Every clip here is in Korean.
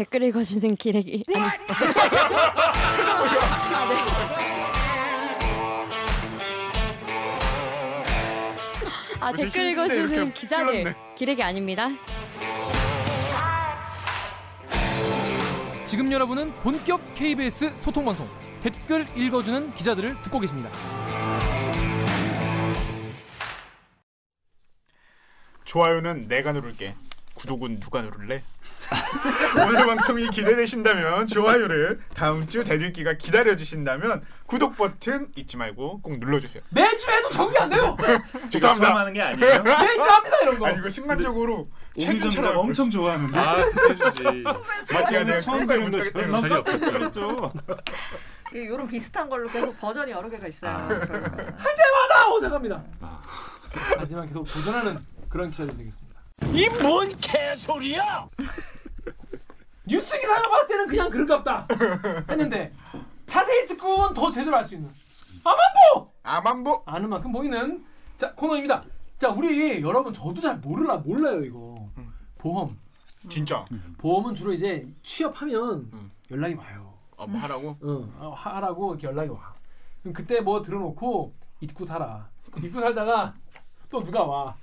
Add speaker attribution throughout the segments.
Speaker 1: 댓글 읽어주는 기레기 아니 아, 네. 아 댓글 읽어주는 기자들. 기레기 아닙니다.
Speaker 2: 지금 여러분은 본격 KBS 소통 방송 댓글 읽어주는 기자들을 듣고 계십니다.
Speaker 3: 좋아요는 내가 누를게. 구독은 누가 누를래? 오늘 방송이 기대되신다면 좋아요를 다음 주 대들기가 기다려 주신다면 구독 버튼 잊지 말고 꼭 눌러주세요.
Speaker 2: 매주 해도 적응이 안 돼요.
Speaker 3: 죄송합니다.
Speaker 4: 하는 게 아니에요?
Speaker 2: 매주 합니다 이런 거.
Speaker 3: 아니 이거 순간적으로 할
Speaker 4: 엄청 좋아하는데.
Speaker 5: 아 해주지.
Speaker 3: 마치가 내가
Speaker 4: 처음 들은.
Speaker 3: 때문에
Speaker 5: 자리 없었죠.
Speaker 6: 이런 비슷한 걸로 계속 버전이 여러 개가 있어요.
Speaker 5: 아.
Speaker 6: 그러면.
Speaker 2: 때마다 오생합니다. 하지만 계속 도전하는 그런 기자들 되겠습니다.
Speaker 5: 이 뭔 개소리야?
Speaker 2: 뉴스 기사를 봤을 때는 그냥 그런갑다 했는데 자세히 듣고는 더 제대로 알 수 있는 아만보
Speaker 3: 아만보
Speaker 2: 아는 만큼 보이는 자 코너입니다. 자 우리 여러분 저도 잘 몰라 몰라요 이거 보험
Speaker 3: 진짜
Speaker 2: 보험은 주로 이제 취업하면
Speaker 3: 음.
Speaker 2: 연락이 와요.
Speaker 3: 어, 뭐 하라고?
Speaker 2: 응 어, 하라고 이렇게 연락이 와. 그럼 그때 뭐 들어놓고 잊고 살아. 잊고 살다가 또 누가 와.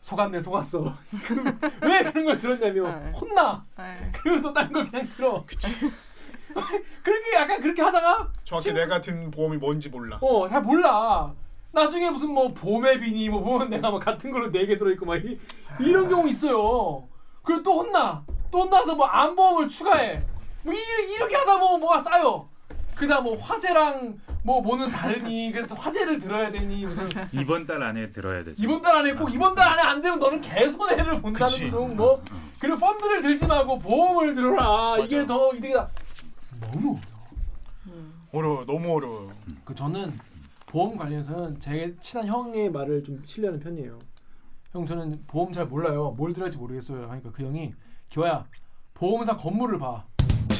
Speaker 2: 속았네 속았어. 왜 그런 걸 들었냐면
Speaker 6: 네.
Speaker 2: 혼나.
Speaker 6: 네.
Speaker 2: 그리고 또 딴 거 그냥 들어. 그렇게 약간 그렇게 하다가
Speaker 3: 정확히 내가 든 보험이 뭔지 몰라.
Speaker 2: 어잘 몰라. 나중에 무슨 뭐 보험앱이니 뭐 보면 내가 뭐 같은 걸로 네 개 들어있고 막 이, 이런 경우 있어요. 그리고 또 혼나. 또 혼나서 뭐 안보험을 추가해. 뭐 이, 이렇게 하다 보면 뭐가 쌓여. 그다음 뭐 화재랑 뭐 뭐는 다르니 그래서 화재를 들어야 되니 무슨
Speaker 4: 이번 달 안에 들어야 되죠.
Speaker 2: 이번 달 안에 꼭 이번 달 안에 안 되면 너는 개손해를 본다는. 등뭐. 그리고 펀드를 들지 말고 보험을 들어라. 이게
Speaker 3: 맞아.
Speaker 2: 더 이득이다 너무
Speaker 3: 어려워. 너무 어려워요.
Speaker 2: 그 저는 보험 관련해서는 제 친한 형의 말을 좀 신뢰하는 편이에요. 형 저는 보험 잘 몰라요. 뭘 들어야 할지 모르겠어요. 하니까 그 형이 기화야 보험사 건물을 봐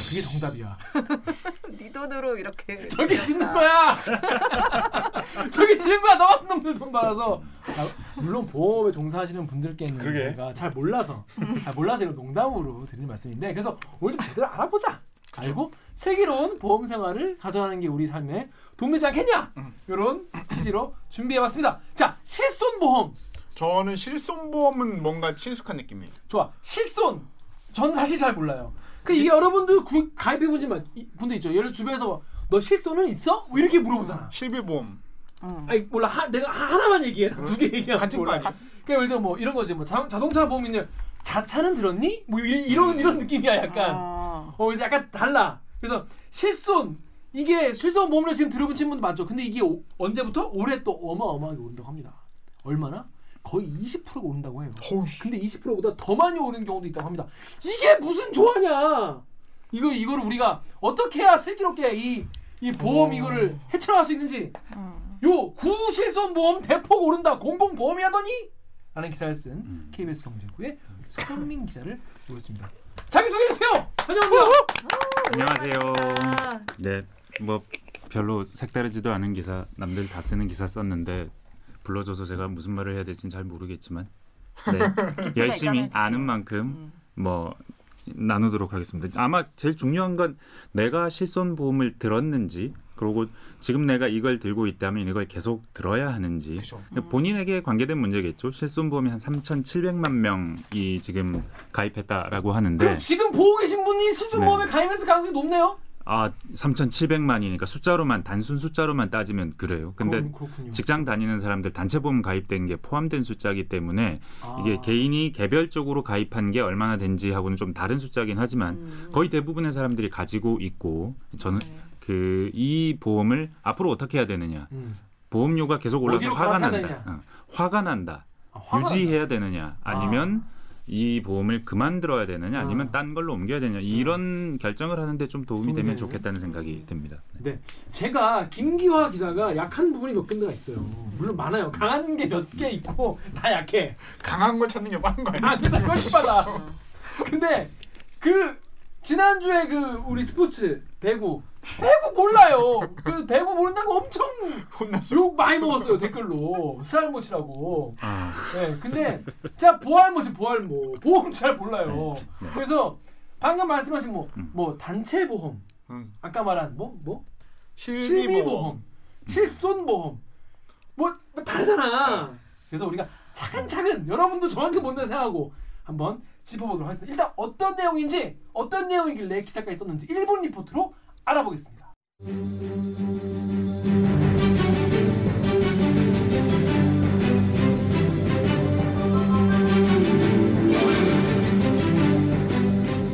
Speaker 2: 그게 정답이야
Speaker 6: 네 돈으로 이렇게.
Speaker 2: 저기
Speaker 6: 들였다.
Speaker 2: 짓는 거야. 저기 지는 거야. 너 같은 놈들 돈 받아서. 아, 물론 보험에 종사하시는 분들께는
Speaker 5: 그러게.
Speaker 2: 제가 잘 몰라서 잘 몰라서 이런 농담으로 드리는 말씀인데 그래서 오늘 좀 제대로 알아보자. 알고 슬기로운 보험 생활을 가져가는 게 우리 삶에 도움이 되지 않겠냐? 이런 취지로 준비해봤습니다. 자, 실손 보험.
Speaker 3: 저는 실손 보험은 뭔가 친숙한 느낌이에요.
Speaker 2: 좋아. 실손. 전 사실 잘 몰라요. 그 이게 여러분들 구- 가입해보지만 이- 분들 있죠. 예를 주변에서 너 실손은 있어? 뭐 이렇게 물어보잖아.
Speaker 3: 실비보험
Speaker 6: 응.
Speaker 2: 아니 몰라 하, 내가 하, 하나만 얘기해 두 개 얘기하면
Speaker 3: 같은 거
Speaker 2: 몰라.
Speaker 3: 아니야?
Speaker 2: 그러니까 예를 들어 뭐 이런 거지 뭐 자, 자동차 보험이냐 자차는 들었니? 뭐 이런 이런, 이런 느낌이야 약간
Speaker 6: 어.
Speaker 2: 어 이제 약간 달라 그래서 실손 이게 실손 보험을 지금 들어보신 분도 많죠 근데 이게 오- 언제부터 올해 또 어마어마하게 오른다고 합니다 얼마나 거의 20%가 오른다고 해요.
Speaker 3: 어우씨.
Speaker 2: 근데 20%보다 더 많이 오는 경우도 있다고 합니다. 이게 무슨 조화냐? 이거 이거를 우리가 어떻게 해야 슬기롭게 이 이 보험 이거를 헤쳐나갈 수 있는지. 요 구실손 보험 대폭 오른다. 공공 보험이라더니? 라는 기사를 쓴 KBS 경제부의 서현민 기자를 모셨습니다. 자기 소개해 주세요.
Speaker 4: 안녕하세요.
Speaker 6: 아,
Speaker 4: 네, 뭐 별로 색다르지도 않은 기사 남들 다 쓰는 기사 썼는데 불러줘서 제가 무슨 말을 해야 될지는 잘 모르겠지만 네, 열심히
Speaker 6: 있잖아요.
Speaker 4: 아는 만큼
Speaker 6: 음.
Speaker 4: 뭐 나누도록 하겠습니다. 아마 제일 중요한 건 내가 실손 보험을 들었는지 그리고 지금 내가 이걸 들고 있다면 이걸 계속 들어야 하는지
Speaker 3: 그죠.
Speaker 4: 본인에게 관계된 문제겠죠. 실손 보험이 한 3,700만 명이 지금 가입했다라고 하는데
Speaker 2: 그럼 지금 보고 계신 분이 수준
Speaker 4: 네.
Speaker 2: 보험에 가입했을 가능성이 높네요.
Speaker 4: 아 3,700만이니까 숫자로만 단순 숫자로만 따지면 그래요. 근데. 직장 다니는 사람들 단체 보험 가입된 게 포함된 숫자이기 때문에
Speaker 2: 아.
Speaker 4: 이게 개인이 개별적으로 가입한 게 얼마나 된지 하고는 좀 다른 숫자긴 하지만
Speaker 6: 음.
Speaker 4: 거의 대부분의 사람들이 가지고 있고 저는
Speaker 6: 네.
Speaker 4: 그이 보험을 앞으로 어떻게 해야 되느냐
Speaker 2: 음.
Speaker 4: 보험료가 계속 올라서 화가 난다 어, 화가 난다
Speaker 2: 아, 화가
Speaker 4: 유지해야 되느냐 아니면 이 보험을 그만들어야 되느냐 아니면
Speaker 2: 아.
Speaker 4: 딴 걸로 옮겨야 되느냐 이런 결정을 하는데 좀 도움이 되면
Speaker 2: 좋네요.
Speaker 4: 좋겠다는 생각이 듭니다.
Speaker 2: 네, 제가 김기화 기자가 약한 부분이 몇 군데가 있어요. 물론 많아요. 강한 게 몇 개 있고 다 약해.
Speaker 3: 강한 걸 찾는 게 빠른 거 아니야?
Speaker 2: 아, 그자 훨씬 빨라. 근데 그 지난주에 그 우리 스포츠 배구 배구 몰라요. 그 배구 모른다고 엄청
Speaker 3: 혼났어.
Speaker 2: 욕 많이 먹었어요 댓글로 스알모치라고.
Speaker 4: 아,
Speaker 2: 네, 근데 자 보알모지 보알모 보험 잘 몰라요.
Speaker 4: 네, 네.
Speaker 2: 그래서 방금 말씀하신 뭐
Speaker 4: 음.
Speaker 2: 뭐 단체 보험,
Speaker 3: 음.
Speaker 2: 아까 말한 뭐뭐
Speaker 3: 실비보험.
Speaker 2: 실비 보험, 실손 보험, 뭐, 뭐 다르잖아. 그래서 우리가 차근차근 여러분도 정확히 뭔지 생각하고 한번 짚어보도록 하겠습니다. 일단 어떤 내용인지 어떤 내용이길래 기사까지 썼는지 1분 리포트로 알아보겠습니다.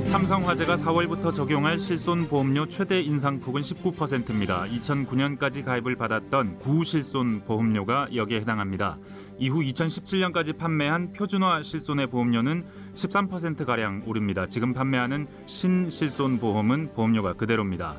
Speaker 4: 삼성화재가 4월부터 적용할 실손 보험료 최대 인상폭은 19%입니다. 2009년까지 가입을 받았던 구실손 보험료가 여기에 해당합니다. 이후 2017년까지 판매한 표준화 실손의 보험료는 13%가량 오릅니다. 지금 판매하는 신실손 보험은 보험료가 그대로입니다.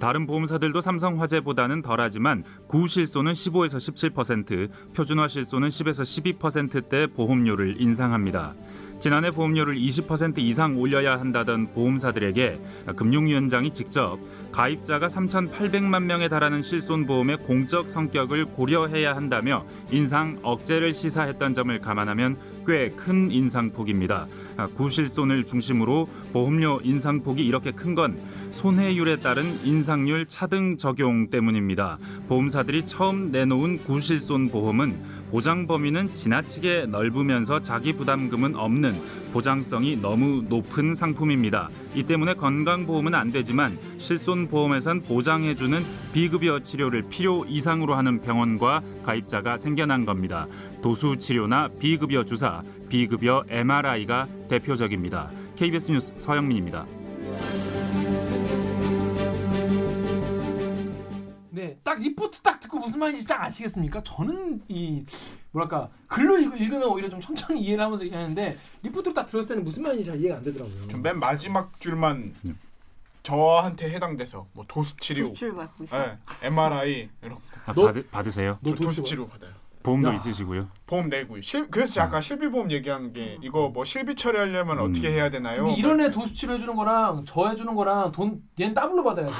Speaker 4: 다른 보험사들도 삼성화재보다는 덜하지만 구실손은 15에서 17%, 표준화 실손은 10에서 12%대 보험료를 인상합니다. 지난해 보험료를 20% 이상 올려야 한다던 보험사들에게 금융위원장이 직접 가입자가 3,800만 명에 달하는 실손보험의 공적 성격을 고려해야 한다며 인상 억제를 시사했던 점을 감안하면 꽤 큰 인상폭입니다. 구실손을 중심으로 보험료 인상폭이 이렇게 큰 건 손해율에 따른 인상률 차등 적용 때문입니다. 보험사들이 처음 내놓은 구실손 보험은 보장 범위는 지나치게 넓으면서 자기 부담금은 없는 보장성이 너무 높은 상품입니다. 이 때문에 건강보험은 안 되지만 실손보험에선 보장해주는 비급여 치료를 필요 이상으로 하는 병원과 가입자가 생겨난 겁니다. 도수치료나 비급여 주사, 비급여 MRI가 대표적입니다. KBS 뉴스 서영민입니다.
Speaker 2: 네, 딱 리포트 딱 듣고 무슨 말인지 딱 아시겠습니까? 저는 이 뭐랄까 글로 읽, 읽으면 오히려 좀 천천히 이해를 하면서 얘기하는데 리포트로 딱 들었을 때는 무슨 말인지 잘 이해가 안 되더라고요.
Speaker 3: 좀맨 마지막 줄만 저한테 해당돼서 뭐 도수 치료,
Speaker 6: 말고 있어.
Speaker 3: 예, MRI 이런 거.
Speaker 4: 아,
Speaker 2: 너-
Speaker 4: 받으, 받으세요?
Speaker 3: 너저
Speaker 2: 도수
Speaker 3: 도수 치료 받아요.
Speaker 4: 보험도
Speaker 2: 야.
Speaker 4: 있으시고요.
Speaker 3: 보험 내고요. 실, 그래서 제가 아까 실비 보험 얘기한 게 이거 뭐 실비 처리하려면
Speaker 4: 음.
Speaker 3: 어떻게 해야 되나요?
Speaker 2: 근데 이런 애 도수 치료 해주는 거랑 저 해주는 거랑 돈 얘는 더블로 받아야 돼.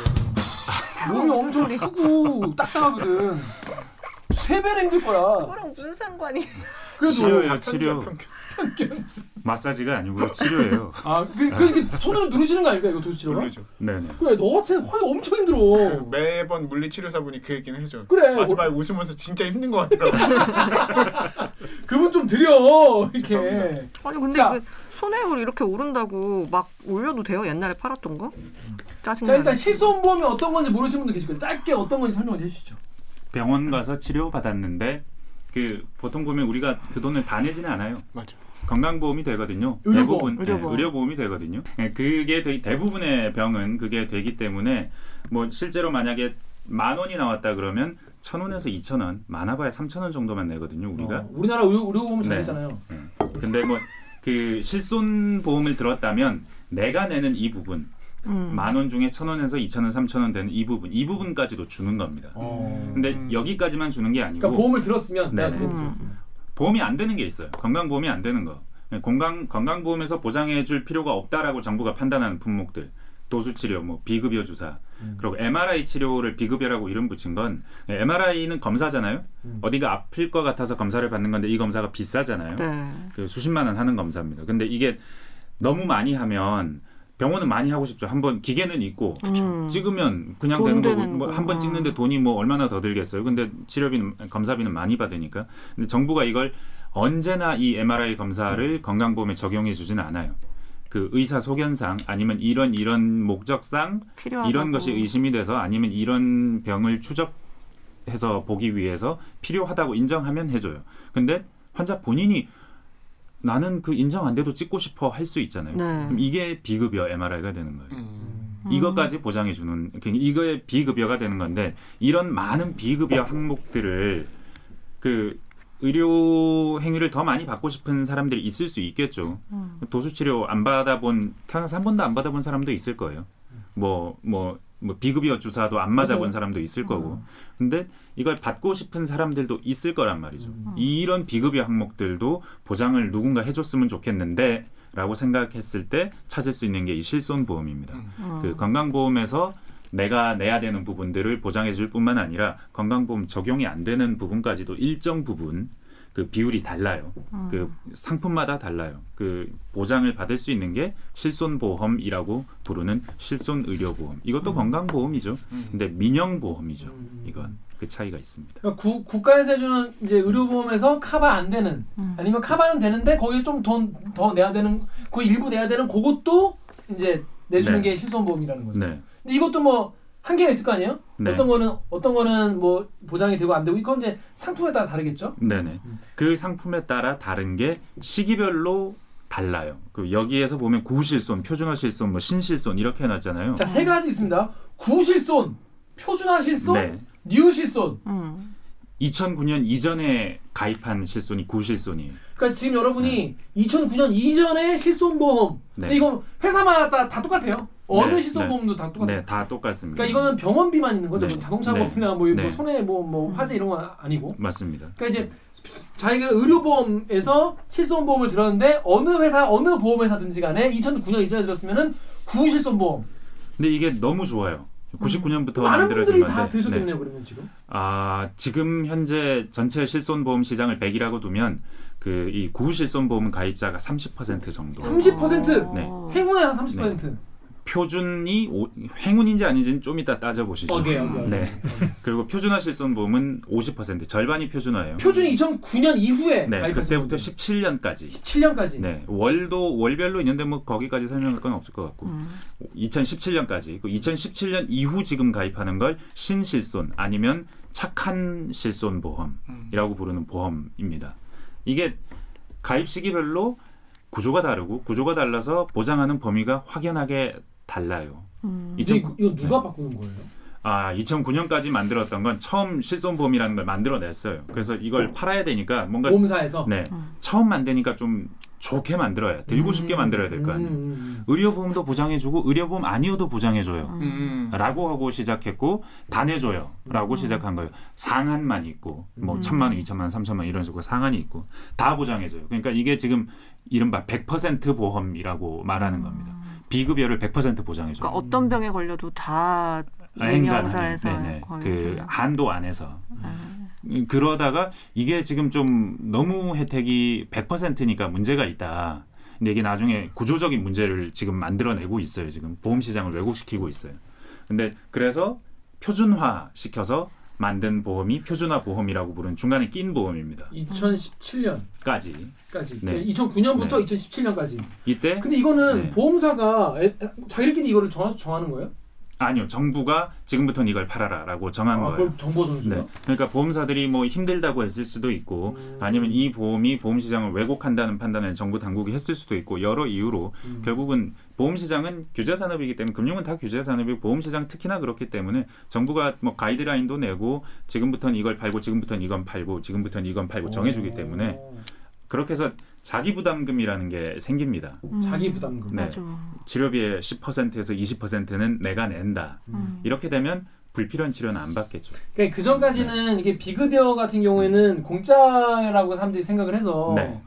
Speaker 2: 몸이 엄청 크고 딱딱하거든. 세 배는 힘들 거야.
Speaker 6: 그거랑 무슨 상관이?
Speaker 4: 치료예요,
Speaker 3: 다
Speaker 4: 치료. 마사지가 아니고요, 치료예요.
Speaker 2: 아, 그, 그, 그 손으로 누르시는 거 아닐까 이거 도수 치료가?
Speaker 3: 모르죠.
Speaker 4: 네 네.
Speaker 2: 그래, 너 같은 허리 엄청
Speaker 3: 그
Speaker 2: 힘들어.
Speaker 3: 매번 물리치료사분이 그 얘기는 해줘.
Speaker 2: 그래,
Speaker 3: 마지막에 웃으면서 진짜 힘든 것 같더라고.
Speaker 2: 그분 좀 드려 이렇게.
Speaker 3: 죄송합니다.
Speaker 6: 아니 근데
Speaker 2: 자.
Speaker 6: 그 손해율 이렇게 오른다고 막 올려도 돼요? 옛날에 팔았던 거? 짜증나.
Speaker 2: 자 일단 실손보험이 어떤 건지 모르시는 분들 계실 거예요. 짧게 어떤 건지 설명을 해주시죠.
Speaker 4: 병원 가서 치료 받았는데 그 보통 보면 우리가 그 돈을 다 내지는 않아요.
Speaker 3: 맞아.
Speaker 4: 건강보험이 되거든요.
Speaker 2: 의료보험,
Speaker 4: 대부분
Speaker 6: 의료보험.
Speaker 4: 네, 의료보험이 되거든요. 네, 그게 되- 대부분의 병은 그게 되기 때문에 뭐 실제로 만약에 만 원이 나왔다 그러면 천 원에서 이천 원, 많아봐야 삼천 원 정도만 내거든요. 우리가.
Speaker 2: 어, 우리나라 의료, 의료보험 잘
Speaker 4: 네.
Speaker 2: 되잖아요.
Speaker 4: 네. 근데 뭐 그 실손 보험을 들었다면 내가 내는 이 부분
Speaker 6: 음.
Speaker 4: 만원 중에 천 원에서 이천 원, 삼천 원 되는 이 부분 이 부분까지도 주는 겁니다.
Speaker 2: 어.
Speaker 4: 근데
Speaker 3: 음.
Speaker 4: 여기까지만 주는 게 아니고
Speaker 2: 그러니까 보험을 들었으면. 보험을
Speaker 6: 음.
Speaker 2: 들었으면.
Speaker 4: 보험이 안 되는 게 있어요. 건강보험이 안 되는 거. 건강 건강보험에서 보장해줄 필요가 없다라고 정부가 판단하는 품목들. 도수 치료, 뭐 비급여 주사,
Speaker 2: 음.
Speaker 4: 그리고 MRI 치료를 비급여라고 이름 붙인 건 MRI는 검사잖아요.
Speaker 2: 음.
Speaker 4: 어디가 아플 것 같아서 검사를 받는 건데 이 검사가 비싸잖아요.
Speaker 6: 네.
Speaker 4: 그 수십만 원 하는 검사입니다. 근데 이게 너무 많이 하면 병원은 많이 하고 싶죠. 한번 기계는 있고
Speaker 6: 음.
Speaker 4: 찍으면 그냥
Speaker 6: 돈
Speaker 4: 되는 거고 뭐
Speaker 6: 거.
Speaker 4: 한번 찍는데 돈이 뭐 얼마나 더 들겠어요. 근데 치료비는 검사비는 많이 받으니까. 근데 정부가 이걸 언제나 이 MRI 검사를 건강보험에 적용해 주지는 않아요. 그 의사 소견상 아니면 이런 이런 목적상
Speaker 6: 필요하다고.
Speaker 4: 이런 것이 의심이 돼서 아니면 이런 병을 추적해서 보기 위해서 필요하다고 인정하면 해줘요. 근데 환자 본인이 나는 그 인정 안 돼도 찍고 싶어 할 수 있잖아요.
Speaker 6: 네.
Speaker 4: 그럼 이게 비급여 MRI가 되는 거예요.
Speaker 3: 음.
Speaker 4: 이것까지 보장해 주는 이거의 비급여가 되는 건데 이런 많은 비급여 항목들을 그 의료 행위를 더 많이 받고 싶은 사람들이 있을 수 있겠죠.
Speaker 6: 음.
Speaker 4: 도수 치료 안 받아본 태어나서 한 번도 안 받아본 사람도 있을 거예요. 뭐뭐 뭐 비급여 주사도 안 맞아본. 사람도 있을 거고. 근데 이걸 받고 싶은 사람들도 있을 거란 말이죠.
Speaker 2: 음.
Speaker 4: 이런 비급여 항목들도 보장을 누군가 해줬으면 좋겠는데 라고 생각했을 때 찾을 수 있는 게 이 실손보험입니다.
Speaker 6: 음.
Speaker 4: 그 건강보험에서 내가 내야 되는 부분들을 보장해 줄 뿐만 아니라 건강보험 적용이 안 되는 부분까지도 일정 부분 그 비율이 달라요. 그 상품마다 달라요. 그 보장을 받을 수 있는 게 실손보험이라고 부르는 실손의료보험. 이것도 건강보험이죠.
Speaker 3: 음.
Speaker 4: 근데 민영보험이죠.
Speaker 2: 음.
Speaker 4: 이건 그 차이가 있습니다.
Speaker 2: 그러니까 구, 국가에서 해주는 이제 의료보험에서 카바 안 되는
Speaker 1: 음.
Speaker 2: 아니면 카바는 되는데 거기에 좀 돈 더 내야 되는 그 일부 내야 되는 그것도 이제 내주는
Speaker 4: 네.
Speaker 2: 게 실손보험이라는 거죠.
Speaker 4: 네.
Speaker 2: 근데 이것도 뭐 한계가 있을 거 아니에요?
Speaker 4: 네.
Speaker 2: 어떤 거는 어떤 거는 뭐 보장이 되고 안 되고 이건 이제 상품에 따라 다르겠죠.
Speaker 4: 네네.
Speaker 2: 음.
Speaker 4: 그 상품에 따라 다른 게 시기별로 달라요. 그 여기에서 보면 구실손, 표준화 실손, 뭐 신실손 이렇게 해놨잖아요.
Speaker 2: 자 세 가지 있습니다. 구실손, 표준화 실손,
Speaker 4: 네.
Speaker 2: new 실손.
Speaker 6: 음.
Speaker 4: 2009년 이전에 가입한 실손이 구실손이에요.
Speaker 2: 그러니까 지금 여러분이 2009년 이전에 실손보험.
Speaker 4: 네.
Speaker 2: 근데 이건 회사마다 다 똑같아요. 어느
Speaker 4: 네,
Speaker 2: 실손보험도 다 똑같아요.
Speaker 4: 네, 다 똑같습니다.
Speaker 2: 그러니까 이거는 병원비만 있는 거죠.
Speaker 4: 네.
Speaker 2: 뭐 자동차
Speaker 4: 네.
Speaker 2: 보험이나 뭐, 뭐
Speaker 4: 네.
Speaker 2: 손해 뭐, 뭐 화재 이런 건 아니고.
Speaker 4: 맞습니다.
Speaker 2: 그러니까 이제 자기가 의료보험에서 실손보험을 들었는데 어느 회사 어느 보험회사든지 간에 2009년 이전에 들었으면은 구실손보험.
Speaker 4: 근데 이게 너무 좋아요. 99년부터
Speaker 2: 많은
Speaker 4: 만들어진
Speaker 2: 분들이
Speaker 4: 건데.
Speaker 2: 다
Speaker 4: 네.
Speaker 2: 들으셨겠네요 그러면 지금.
Speaker 4: 아 지금 현재 전체 실손보험 시장을 100이라고 두면 그 이 구실손보험 가입자가 30% 정도.
Speaker 2: 30%
Speaker 4: 네.
Speaker 2: 행운의 한 30%.
Speaker 4: 표준이 오, 행운인지 아닌지는 좀 이따 따져보시죠.
Speaker 2: 오케이, 오케이, 오케이.
Speaker 4: 네. 그리고 표준화 실손보험은 50% 절반이 표준화예요.
Speaker 2: 표준이 2009년 이후에
Speaker 4: 네, 그때부터
Speaker 2: 분들.
Speaker 4: 17년까지.
Speaker 2: 17년까지.
Speaker 4: 네, 월도 월별로 있는데 뭐 거기까지 설명할 건 없을 것 같고.
Speaker 6: 음.
Speaker 4: 2017년까지. 그 2017년 이후 지금 가입하는 걸 신실손 아니면 착한 실손 보험이라고 부르는 보험입니다. 이게 가입 시기별로 구조가 다르고 구조가 달라서 보장하는 범위가 확연하게 달라요.
Speaker 6: 음.
Speaker 4: 2009
Speaker 2: 이거, 이거 누가 바꾸는 거예요?
Speaker 4: 아, 2009년까지 만들었던 건 처음 실손보험이라는 걸 만들어냈어요. 그래서 이걸 팔아야 되니까 뭔가
Speaker 2: 보험사에서.
Speaker 4: 네
Speaker 6: 음.
Speaker 4: 처음 만드니까 좀 좋게 만들어야 들고 싶게 만들어야 될 거 아니에요.
Speaker 2: 음, 음,
Speaker 4: 의료보험도 보장해주고 의료보험 아니어도 보장해줘요.
Speaker 3: 음.
Speaker 4: 라고 하고 시작했고 다 내줘요 라고 시작한 거예요 상한만 있고 뭐
Speaker 2: 음.
Speaker 4: 천만 원, 이천만 원, 삼천만 원 이런 식으로 상한이 있고 다 보장해줘요 그러니까 이게 지금 이른바 100% 보험이라고 말하는 겁니다 비급여를 100% 보장해줘요
Speaker 6: 그러니까 어떤 병에 걸려도 다
Speaker 4: 아, 행간하는
Speaker 6: 의료사에서
Speaker 4: 네네. 그 한도 안에서
Speaker 6: 음.
Speaker 4: 음, 그러다가 이게 지금 좀 너무 혜택이 100%니까 문제가 있다. 근데 이게 나중에 구조적인 문제를 지금 만들어내고 있어요. 지금 보험 시장을 왜곡시키고 있어요. 근데 그래서 표준화 시켜서 만든 보험이 표준화 보험이라고 부르는 중간에 낀 보험입니다.
Speaker 2: 2017년까지.
Speaker 4: 까지. 네.
Speaker 2: 2009년부터
Speaker 4: 네.
Speaker 2: 2017년까지.
Speaker 4: 이때
Speaker 2: 근데 이거는
Speaker 4: 네.
Speaker 2: 보험사가 애- 자기들끼리 이거를 정하, 정하는 거예요?
Speaker 4: 아니요. 정부가 지금부터는 이걸 팔아라라고 정한
Speaker 2: 아,
Speaker 4: 거예요.
Speaker 2: 정보 전수요?
Speaker 4: 네. 그러니까 보험사들이 뭐 힘들다고 했을 수도 있고
Speaker 2: 음.
Speaker 4: 아니면 이 보험이 보험 시장을 왜곡한다는 판단을 정부 당국이 했을 수도 있고 여러 이유로
Speaker 2: 음.
Speaker 4: 결국은 보험 시장은 규제 산업이기 때문에 금융은 다 규제 산업이고 보험 시장 특히나 그렇기 때문에 정부가 뭐 가이드라인도 내고 지금부터는 이걸 팔고 지금부터는 이건 팔고 지금부터는 이건 팔고 정해주기 때문에
Speaker 2: 오.
Speaker 4: 그렇게 해서 자기 부담금이라는 게 생깁니다.
Speaker 6: 음.
Speaker 2: 자기 부담금.
Speaker 4: 네.
Speaker 6: 맞아.
Speaker 4: 치료비의 10%에서 20%는 내가 낸다.
Speaker 6: 음.
Speaker 4: 이렇게 되면 불필요한 치료는 안 받겠죠.
Speaker 2: 그러니까 그 전까지는 이게 비급여 같은 경우에는 공짜라고 사람들이 생각을 해서
Speaker 4: 네.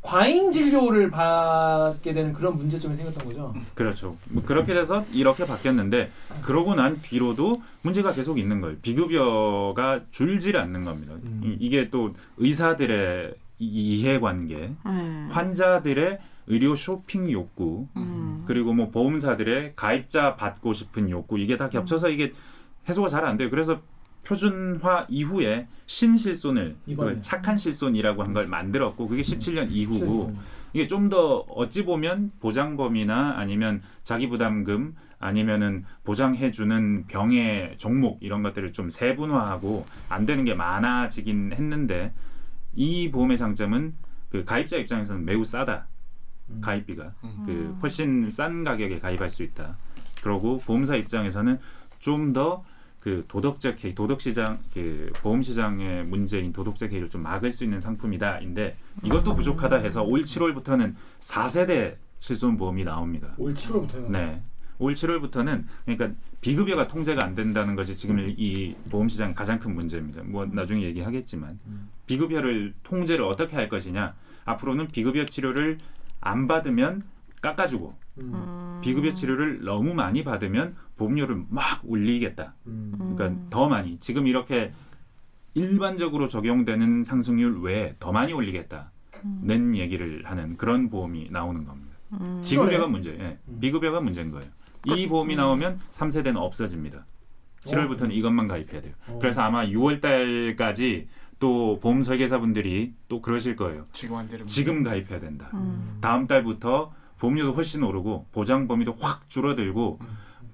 Speaker 2: 과잉 진료를 받게 되는 그런 문제점이 생겼던 거죠.
Speaker 4: 그렇죠. 뭐 그렇게 돼서 이렇게 바뀌었는데 그러고 난 뒤로도 문제가 계속 있는 거예요. 비급여가 줄질 않는 겁니다.
Speaker 2: 음.
Speaker 4: 이- 이게 또 의사들의 이- 이해관계,
Speaker 6: 음.
Speaker 4: 환자들의 의료 쇼핑 욕구,
Speaker 6: 음.
Speaker 4: 그리고 뭐 보험사들의 가입자 받고 싶은 욕구 이게 다 겹쳐서 이게 해소가 잘 안 돼요. 그래서 표준화 이후에 신실손을. 그걸 착한 실손이라고 한 걸 만들었고 그게 17년 이후고
Speaker 2: 음.
Speaker 4: 이게 좀 더 어찌 보면 보장 범위나 아니면 자기 부담금 아니면은 보장해주는 병의 종목 이런 것들을 좀 세분화하고 안 되는 게 많아지긴 했는데 이 보험의 장점은 그 가입자 입장에서는 매우 싸다
Speaker 2: 음.
Speaker 4: 가입비가
Speaker 3: 음.
Speaker 4: 그 훨씬 싼 가격에 가입할 수 있다. 그러고 보험사 입장에서는 좀 더 그 도덕적 해이, 도덕 시장 그 보험 시장의 문제인 도덕적 해이를 좀 막을 수 있는 상품이다인데 이것도 부족하다 해서 올 7월부터는 4세대 실손 보험이 나옵니다.
Speaker 2: 올 7월부터요.
Speaker 4: 네. 올 7월부터는 그러니까 비급여가 통제가 안 된다는 것이 지금 이 보험 시장의 가장 큰 문제입니다. 뭐 나중에 얘기하겠지만
Speaker 2: 음.
Speaker 4: 비급여를 통제를 어떻게 할 것이냐? 앞으로는 비급여 치료를 안 받으면 깎아주고
Speaker 2: 음.
Speaker 6: 음.
Speaker 4: 비급여 치료를 너무 많이 받으면 보험료를 막 올리겠다.
Speaker 2: 음.
Speaker 4: 그러니까 더 많이 지금 이렇게 일반적으로 적용되는 상승률 외에 더 많이 올리겠다는
Speaker 1: 음.
Speaker 4: 얘기를 하는 그런 보험이 나오는 겁니다.
Speaker 1: 음.
Speaker 4: 비급여가 문제, 예.
Speaker 2: 음.
Speaker 4: 비급여가 문제인 거예요. 이 보험이 나오면 3세대는 없어집니다. 7월부터는 이것만 가입해야 돼요.
Speaker 2: 어.
Speaker 4: 그래서 아마 6월 달까지 또 보험 설계사분들이 또 그러실 거예요.
Speaker 3: 지금
Speaker 4: 지금 가입해야 된다.
Speaker 1: 음.
Speaker 4: 다음 달부터 보험료도 훨씬 오르고 보장 범위도 확 줄어들고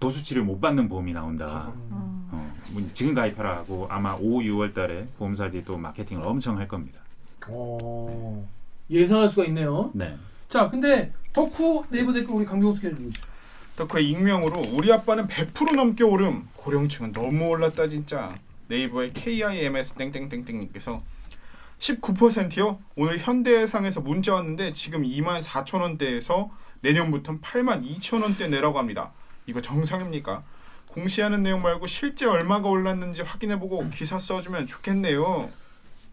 Speaker 4: 도수 치료 못 받는 보험이 나온다.
Speaker 1: 음.
Speaker 4: 어, 뭐 지금 가입하라 고 아마 5, 6월 달에 보험사들이 또 마케팅을 엄청 할 겁니다.
Speaker 2: 어, 예상할 수가 있네요.
Speaker 4: 네.
Speaker 2: 자, 근데 덕후 네이버 댓글 우리 강병수 기자 읽어주시죠.
Speaker 3: 덕후의 익명으로 우리 아빠는 100% 넘게 오름. 고령층은 너무 올랐다 진짜. 네이버의 KIMS 땡땡땡땡님께서 19%요. 오늘 현대해상에서 문자 왔는데 지금 2만 4천 원대에서 내년부터는 8만 2천 원대 내라고 합니다. 이거 정상입니까? 공시하는 내용 말고 실제 얼마가 올랐는지 확인해보고 기사 써주면 좋겠네요.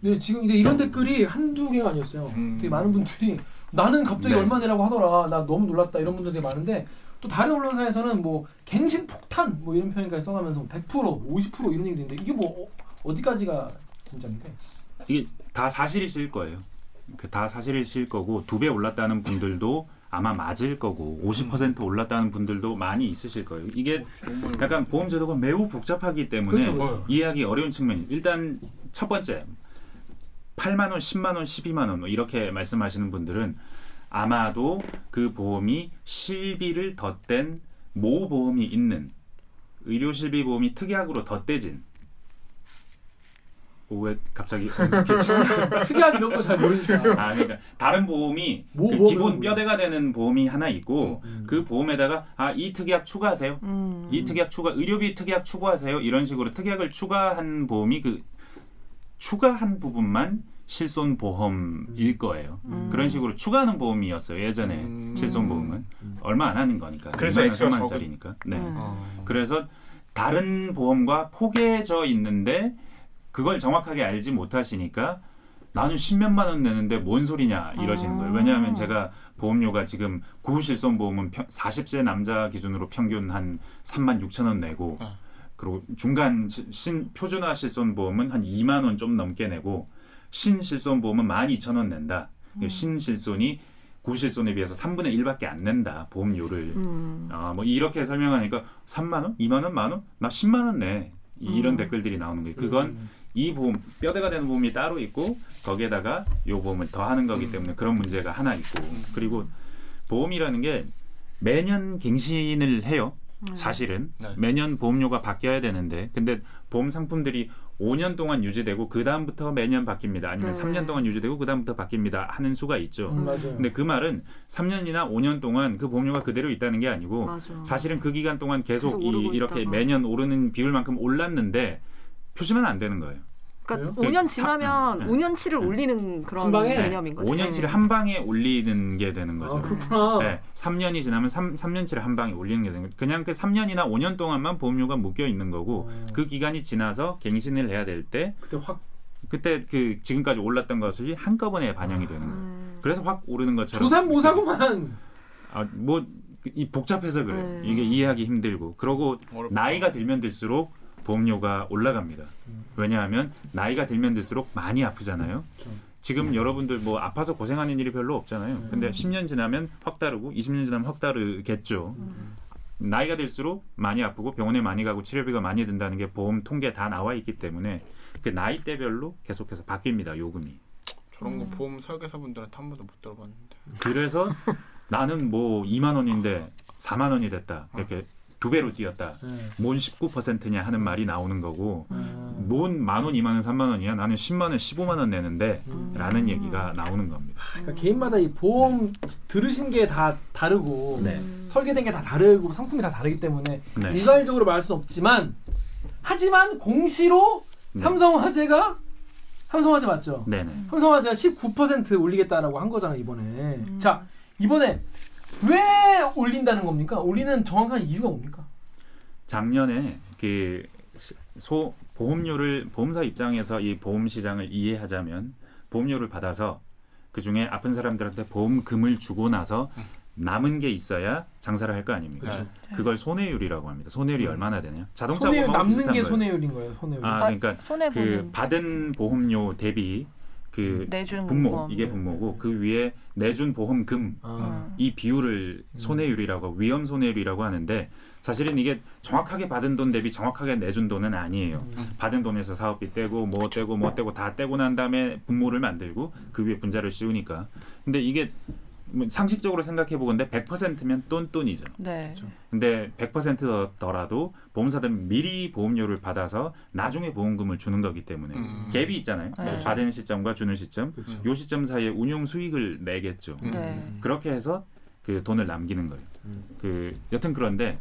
Speaker 2: 네, 지금 이제 이런 댓글이 한두 개가 아니었어요.
Speaker 3: 음.
Speaker 2: 되게 많은 분들이 나는 갑자기
Speaker 4: 네.
Speaker 2: 얼마 내라고 하더라. 나 너무 놀랐다. 이런 분들이 많은데 또 다른 언론사에서는 뭐 갱신 폭탄 뭐 이런 표현까지 써가면서 100% 50% 이런 얘기도 있는데 이게 뭐 어, 어디까지가 진짜입니까?
Speaker 4: 이게 다 사실이실 거예요. 그다 사실이실 거고 두 배 올랐다는 분들도 아마 맞을 거고 50% 올랐다는 분들도 많이 있으실 거예요. 이게 약간 보험 제도가 매우 복잡하기 때문에
Speaker 2: 그렇죠.
Speaker 4: 이해하기 어려운 측면이 일단 첫 번째 8만 원, 10만 원, 12만 원뭐 이렇게 말씀하시는 분들은 아마도 그 보험이 실비를 덧댄 모 보험이 있는 의료 실비 보험이 특약으로 덧대진 오, 왜 갑자기
Speaker 2: 특이한 이런 거 잘 모르니까.
Speaker 4: 아, 그러니까 다른 보험이 모그 기본 뼈대가 되는 보험이 하나 있고
Speaker 2: 음.
Speaker 4: 그 보험에다가 아 이 특약 추가하세요.
Speaker 6: 음.
Speaker 4: 이 특약 추가 의료비 특약 추가하세요. 이런 식으로 특약을 추가한 보험이 그 추가한 부분만 실손 보험일 거예요.
Speaker 6: 음.
Speaker 4: 그런 식으로 추가하는 보험이었어요. 예전에
Speaker 3: 음.
Speaker 4: 실손 보험은
Speaker 2: 음.
Speaker 4: 얼마 안 하는 거니까.
Speaker 3: 그래서
Speaker 4: 2만
Speaker 3: 액수가
Speaker 4: 3만
Speaker 3: 적은-
Speaker 4: 원짜리니까. 네.
Speaker 6: 음.
Speaker 3: 어.
Speaker 4: 그래서 다른 보험과 포개져 있는데 그걸 정확하게 알지 못하시니까 나는 십몇만 원 내는데 뭔 소리냐 이러시는 거예요. 왜냐하면 제가 보험료가 지금 구실손 보험은 40세 남자 기준으로 평균 한 3만 6천 원 내고
Speaker 3: 어.
Speaker 4: 그리고 중간 시- 신 표준화 실손 보험은 한 2만 원 좀 넘게 내고 신실손 보험은 12,000원 낸다. 신실손이 구실손에 비해서 3분의 1밖에 안 낸다. 보험료를.
Speaker 6: 음.
Speaker 4: 아, 뭐 이렇게 설명하니까 3만 원, 2만 원, 만 원? 나 10만 원 내. 이- 이런
Speaker 6: 음.
Speaker 4: 댓글들이 나오는 거예요. 그건
Speaker 2: 음.
Speaker 4: 이 보험 뼈대가 되는 보험이 따로 있고 거기에다가 요 보험을 더 하는 거기
Speaker 3: 음.
Speaker 4: 때문에 그런 문제가 하나 있고 그리고 보험이라는 게 매년 갱신을 해요. 사실은
Speaker 3: 네.
Speaker 4: 매년 보험료가 바뀌어야 되는데 근데 보험 상품들이 5년 동안 유지되고 그 다음부터 매년 바뀝니다. 아니면
Speaker 6: 네.
Speaker 4: 3년 동안 유지되고 그 다음부터 바뀝니다. 하는 수가 있죠.
Speaker 2: 음, 맞아요.
Speaker 4: 근데 그 말은 3년이나 5년 동안 그 보험료가 그대로 있다는 게 아니고
Speaker 6: 맞아.
Speaker 4: 사실은 그 기간 동안 계속,
Speaker 6: 계속
Speaker 4: 이, 이렇게
Speaker 6: 있다가.
Speaker 4: 매년 오르는 비율만큼 올랐는데 표시면 안 되는 거예요.
Speaker 6: 그러니까
Speaker 2: 그래요?
Speaker 6: 5년
Speaker 4: 그
Speaker 6: 지나면
Speaker 4: 사-
Speaker 6: 5년치를
Speaker 4: 네.
Speaker 6: 올리는 그런
Speaker 2: 한?
Speaker 6: 개념인 거죠.
Speaker 4: 5년치를
Speaker 6: 네.
Speaker 4: 한 방에 올리는 게 되는 거죠.
Speaker 2: 아, 그렇구나.
Speaker 4: 네, 3년이 지나면 3, 삼년치를 한 방에 올리는 게 되는 거죠. 그냥 그 3년이나 5년 동안만 보험료가 묶여 있는 거고
Speaker 2: 어.
Speaker 4: 그 기간이 지나서 갱신을 해야 될 때
Speaker 2: 그때 확
Speaker 4: 그때 그 지금까지 올랐던 것이 한꺼번에 반영이 되는 거예요.
Speaker 6: 음.
Speaker 4: 그래서 확 오르는 것처럼
Speaker 2: 조삼모사구만.
Speaker 4: 아, 뭐이 복잡해서 그래. 요
Speaker 6: 네.
Speaker 4: 이게 이해하기 힘들고. 그러고
Speaker 3: 어렵다.
Speaker 4: 나이가 들면 들수록 보험료가 올라갑니다. 왜냐하면 나이가 들면 들수록 많이 아프잖아요.
Speaker 2: 그렇죠.
Speaker 4: 지금 여러분들 뭐 아파서 고생하는 일이 별로 없잖아요. 근데 10년 지나면 확 다르고 20년 지나면 확 다르겠죠. 나이가 들수록 많이 아프고 병원에 많이 가고 치료비가 많이 든다는 게 보험 통계에 다 나와 있기 때문에 그 나이대별로 계속해서 바뀝니다. 요금이.
Speaker 3: 저런 거 보험 설계사분들한테 한 번도 못 들어봤는데.
Speaker 4: 그래서 나는 뭐 2만 원인데 4만 원이 됐다. 이렇게 두 배로 뛰었다.
Speaker 2: 네.
Speaker 4: 뭔 19%냐 하는 말이 나오는 거고
Speaker 2: 아.
Speaker 4: 뭔만 원, 2만 원, 3만 원이야. 나는 10만 원, 15만 원 내는데 라는 얘기가 나오는 겁니다.
Speaker 2: 그러니까 개인마다 이 보험 들으신 게 다 다르고
Speaker 4: 네.
Speaker 2: 설계된 게 다 다르고 상품이 다 다르기 때문에
Speaker 4: 네.
Speaker 2: 일괄적으로 말할 수 없지만 하지만 공시로
Speaker 4: 네.
Speaker 2: 삼성화재가 삼성화재 맞죠?
Speaker 4: 네네.
Speaker 2: 삼성화재가 19% 올리겠다라고 한 거잖아요 이번에. 자 이번에 왜 올린다는 겁니까? 올리는 정확한 이유가 뭡니까?
Speaker 4: 작년에 그소 보험료를 보험사 입장에서 이 보험 시장을 이해하자면 보험료를 받아서 그 중에 아픈 사람들한테 보험금을 주고 나서 남은 게 있어야 장사를 할 거 아닙니까?
Speaker 3: 그렇죠.
Speaker 4: 그걸 손해율이라고 합니다. 손해율이
Speaker 2: 음.
Speaker 4: 얼마나 되냐? 자동차
Speaker 2: 손해율 남는 게
Speaker 4: 거예요.
Speaker 2: 손해율인 거예요. 손해율.
Speaker 4: 아, 그러니까
Speaker 6: 손해
Speaker 4: 그
Speaker 6: 보는
Speaker 4: 받은 보험료 대비 그
Speaker 6: 내준
Speaker 4: 분모
Speaker 6: 보험.
Speaker 4: 이게 분모고 그 위에 내준 보험금
Speaker 2: 아.
Speaker 4: 이 비율을
Speaker 2: 음.
Speaker 4: 손해율이라고 위험 손해율이라고 하는데 사실은 이게 정확하게 받은 돈 대비 정확하게 내준 돈은 아니에요.
Speaker 2: 음.
Speaker 4: 받은 돈에서 사업비 떼고 뭐 떼고 뭐 떼고 다 떼고 난 다음에 분모를 만들고 그 위에 분자를 씌우니까 근데 이게 뭐 상식적으로 생각해 보건데 100%면 똔똔이죠.
Speaker 6: 네.
Speaker 4: 근데 100%더라도 보험사들은 미리 보험료를 받아서 나중에 보험금을 주는 거기 때문에
Speaker 3: 음.
Speaker 4: 갭이 있잖아요.
Speaker 6: 네.
Speaker 4: 받은 시점과 주는 시점.
Speaker 3: 그렇죠.
Speaker 4: 요 시점 사이에 운용 수익을 내겠죠.
Speaker 3: 음.
Speaker 6: 네.
Speaker 4: 그렇게 해서 그 돈을 남기는 거예요.
Speaker 2: 음.
Speaker 4: 그 여튼 그런데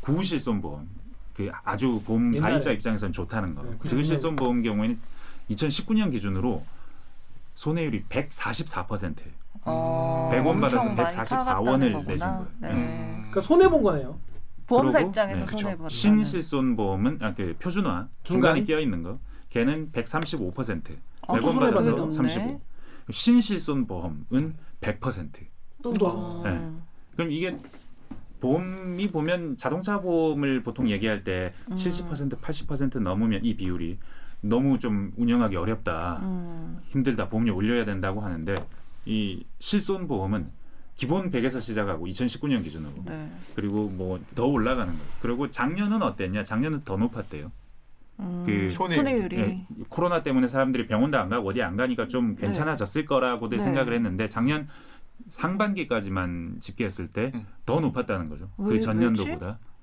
Speaker 4: 구실손보험 그 아주 보험
Speaker 2: 옛날에.
Speaker 4: 가입자 입장에서는 좋다는 거.
Speaker 2: 네,
Speaker 4: 그
Speaker 2: 99년.
Speaker 4: 실손보험 경우에는 2019년 기준으로 손해율이 144%예요.
Speaker 6: 어,
Speaker 4: 100원 받아서
Speaker 6: 엄청 많이
Speaker 4: 144원을
Speaker 6: 타갔다는
Speaker 4: 내준. 거예요.
Speaker 6: 네.
Speaker 2: 그러니까 손해 본 거네요.
Speaker 6: 보험사 입장에서
Speaker 4: 네,
Speaker 6: 손해 본다.
Speaker 4: 신실손 보험은 아, 그 표준화
Speaker 2: 중간?
Speaker 4: 중간에 끼어 있는 거. 걔는 135%.
Speaker 6: 어,
Speaker 4: 100원
Speaker 2: 손해
Speaker 4: 받아서
Speaker 2: 봤네.
Speaker 4: 35. 신실손 보험은 100%.
Speaker 2: 또
Speaker 6: 어.
Speaker 4: 네. 그럼 이게 보험이 보면 자동차 보험을 보통 얘기할 때
Speaker 6: 음.
Speaker 4: 70% 80% 넘으면 이 비율이 너무 좀 운영하기 어렵다.
Speaker 6: 음.
Speaker 4: 힘들다. 보험료 올려야 된다고 하는데 이 실손 보험은 기본 100에서 시작하고 2019년 기준으로
Speaker 6: 네.
Speaker 4: 그리고 뭐 더 올라가는 거예요. 그리고 작년은 어땠냐? 작년은 더 높았대요.
Speaker 6: 음.
Speaker 4: 그
Speaker 3: 손해율이.
Speaker 6: 손해율 이
Speaker 4: 예, 코로나 때문에 사람들이 병원도 안 가고 어디 안 가니까 좀 괜찮아졌을 거라고들
Speaker 6: 네.
Speaker 4: 생각을 했는데 작년 상반기까지만 집계했을 때
Speaker 3: 음.
Speaker 4: 더 높았다는 거죠. 왜그 전년도보다 이-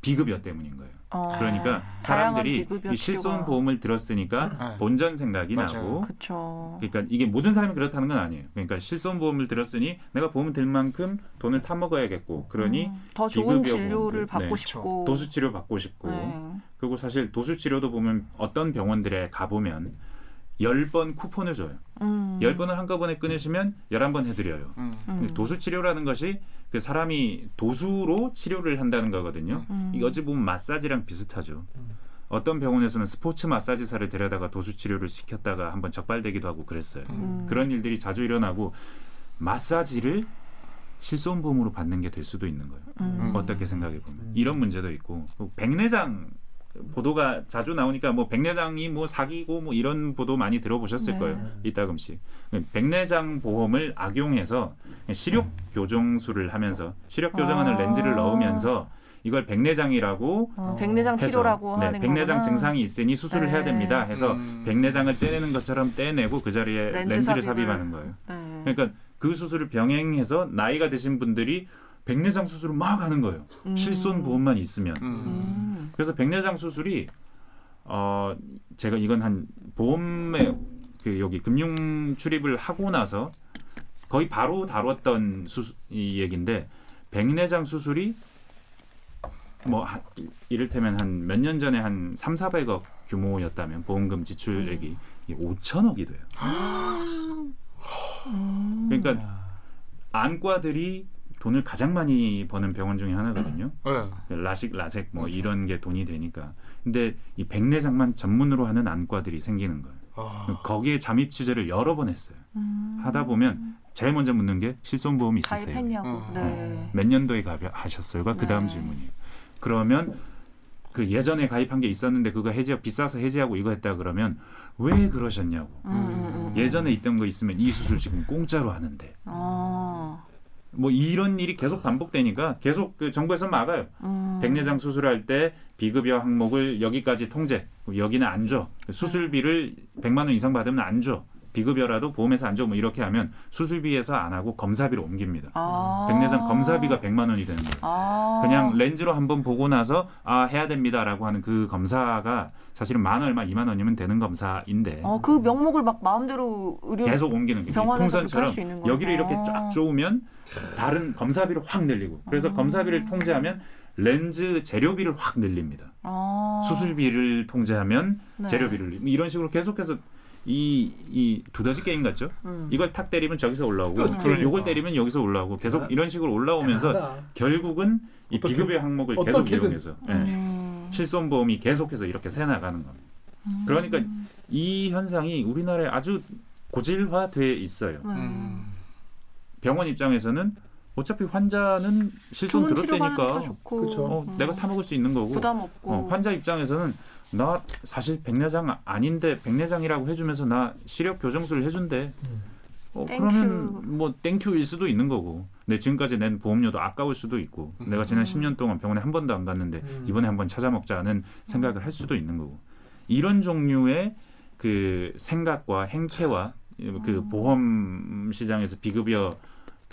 Speaker 4: 비급여 때문인 거예요.
Speaker 6: 어.
Speaker 4: 그러니까 사람들이 실손. 보험을 들었으니까
Speaker 3: 네.
Speaker 4: 본전 생각이
Speaker 3: 맞아요.
Speaker 4: 나고
Speaker 6: 그렇죠.
Speaker 4: 그러니까 이게 모든 사람이 그렇다는 건 아니에요. 그러니까 실손 보험을 들었으니 내가 보험 들 만큼 돈을 타 먹어야겠고 그러니
Speaker 6: 음, 더 좋은
Speaker 4: 비급여
Speaker 6: 진료를
Speaker 4: 보험들.
Speaker 6: 받고
Speaker 4: 네.
Speaker 6: 싶고
Speaker 4: 도수 치료 받고 싶고
Speaker 6: 네.
Speaker 4: 그리고 사실 도수 치료도 보면 어떤 병원들에 가 보면 10번 쿠폰을 줘요.
Speaker 6: 음.
Speaker 4: 10번을 한꺼번에 끊으시면 11번 해드려요.
Speaker 3: 음.
Speaker 6: 음.
Speaker 4: 도수 치료라는 것이 그 사람이 도수로 치료를 한다는 거거든요.
Speaker 6: 음.
Speaker 4: 이게 어찌 보면 마사지랑 비슷하죠.
Speaker 2: 음.
Speaker 4: 어떤 병원에서는 스포츠 마사지사를 데려다가 도수 치료를 시켰다가 한번 적발되기도 하고 그랬어요.
Speaker 6: 음.
Speaker 4: 그런 일들이 자주 일어나고 마사지를 실손보험으로 받는 게 될 수도 있는 거예요.
Speaker 6: 음.
Speaker 4: 어떻게 생각해 보면
Speaker 2: 음.
Speaker 4: 이런 문제도 있고 또 백내장 보도가 자주 나오니까 뭐 백내장이 뭐 사기고 뭐 이런 보도 많이 들어보셨을
Speaker 6: 네.
Speaker 4: 거예요 이따금씩 백내장 보험을 악용해서 시력 교정술을 하면서 시력 교정하는
Speaker 6: 아.
Speaker 4: 렌즈를 넣으면서 이걸 백내장이라고
Speaker 6: 어, 백내장
Speaker 4: 해서
Speaker 6: 치료라고
Speaker 4: 네,
Speaker 6: 하는
Speaker 4: 백내장
Speaker 6: 거구나.
Speaker 4: 증상이 있으니 수술을 해야
Speaker 6: 네.
Speaker 4: 됩니다 해서
Speaker 3: 음.
Speaker 4: 백내장을 떼내는 것처럼 떼내고 그 자리에
Speaker 6: 렌즈
Speaker 4: 렌즈를
Speaker 6: 삽입을-
Speaker 4: 삽입하는 거예요
Speaker 6: 네.
Speaker 4: 그러니까 그 수술을 병행해서 나이가 드신 분들이 백내장 수술을 막 하는 거예요.
Speaker 6: 음.
Speaker 4: 실손 보험만 있으면.
Speaker 3: 음.
Speaker 6: 음.
Speaker 4: 그래서 백내장 수술이 어 제가 이건 한 보험에 그 여기 금융 출입을 하고 나서 거의 바로 다뤘던 수, 이 얘기인데 백내장 수술이 뭐 하- 이를테면 한 몇 년 전에 한 3, 400억 규모였다면 보험금 지출액이 이게 5천억이 돼요.
Speaker 6: 음.
Speaker 4: 그러니까
Speaker 2: 야.
Speaker 4: 안과들이 돈을 가장 많이 버는 병원 중에 하나거든요.
Speaker 3: 네.
Speaker 4: 라식, 라섹 뭐
Speaker 3: 그렇죠.
Speaker 4: 이런 게 돈이 되니까. 근데 이 백내장만 전문으로 하는 안과들이 생기는 거예요.
Speaker 3: 아.
Speaker 4: 거기에 잠입 취재를 여러 번 했어요.
Speaker 6: 음.
Speaker 4: 하다 보면 제일 먼저 묻는 게 실손보험 있으세요?
Speaker 6: 가입했냐고.
Speaker 3: 음.
Speaker 6: 네.
Speaker 4: 몇 년도에 가입하셨어요가 그 다음
Speaker 6: 네.
Speaker 4: 질문이에요. 그러면 그 예전에 가입한 게 있었는데 그거 해지 비싸서 해지하고 이거 했다 그러면 왜 그러셨냐고.
Speaker 6: 음, 음, 음.
Speaker 4: 예전에 있던 거 있으면 이 수술 지금 공짜로 하는데
Speaker 6: 어.
Speaker 4: 뭐 이런 일이 계속 반복되니까 계속 그 정부에서 막아요.
Speaker 6: 음.
Speaker 4: 백내장 수술할 때 비급여 항목을 여기까지 통제, 여기는 안 줘. 수술비를 100만 원 이상 받으면 안 줘. 비급여라도 보험에서 안 줘. 뭐 이렇게 하면 수술비에서 안 하고 검사비로 옮깁니다.
Speaker 6: 아.
Speaker 4: 백내장 검사비가 100만 원이 되는 거예요.
Speaker 6: 아.
Speaker 4: 그냥 렌즈로 한번 보고 나서 아 해야 됩니다라고 하는 그 검사가 사실은 만 얼마, 2만 원이면 되는 검사인데
Speaker 6: 어, 그 명목을 막 마음대로 의료
Speaker 4: 계속 옮기는 게 풍선처럼. 여기를 이렇게 쫙 쪼으면 다른 검사비를 확 늘리고 그래서
Speaker 6: 아.
Speaker 4: 검사비를 통제하면 렌즈 재료비를 확 늘립니다.
Speaker 6: 아.
Speaker 4: 수술비를 통제하면
Speaker 6: 네.
Speaker 4: 재료비를 이런 식으로 계속해서 이, 이 두더지 게임 같죠?
Speaker 6: 음.
Speaker 4: 이걸 탁 때리면 저기서 올라오고
Speaker 2: 그렇죠.
Speaker 3: 그러니까.
Speaker 4: 요걸 때리면 여기서 올라오고 계속 이런 식으로 올라오면서
Speaker 2: 대단하다.
Speaker 4: 결국은 이
Speaker 2: 어떻게-
Speaker 4: 비급여 항목을 계속
Speaker 2: 어떻게든.
Speaker 4: 이용해서 예.
Speaker 6: 음.
Speaker 4: 실손보험이 계속해서 이렇게 새 나가는 겁니다. 그러니까 이 현상이 우리나라에 아주 고질화돼 있어요.
Speaker 6: 음.
Speaker 3: 음.
Speaker 4: 병원 입장에서는 어차피 환자는 실손 들었다니까. 어,
Speaker 6: 음.
Speaker 4: 내가 타먹을 수 있는 거고
Speaker 6: 부담 없고
Speaker 4: 어, 환자 입장에서는 나 사실 백내장 아닌데 백내장이라고 해주면서 나 시력 교정술을 해준대.
Speaker 2: 음.
Speaker 4: 어. 그러면 뭐 thank you일 수도 있는 거고. 내 지금까지 낸 보험료도 아까울 수도 있고. 내가 지난
Speaker 6: 음.
Speaker 4: 10년 동안 병원에 한 번도 안 갔는데
Speaker 2: 음.
Speaker 4: 이번에 한번 찾아먹자는 생각을 할 수도 있는 거고. 이런 종류의 그 생각과 행태와 그
Speaker 6: 음.
Speaker 4: 보험 시장에서 비급여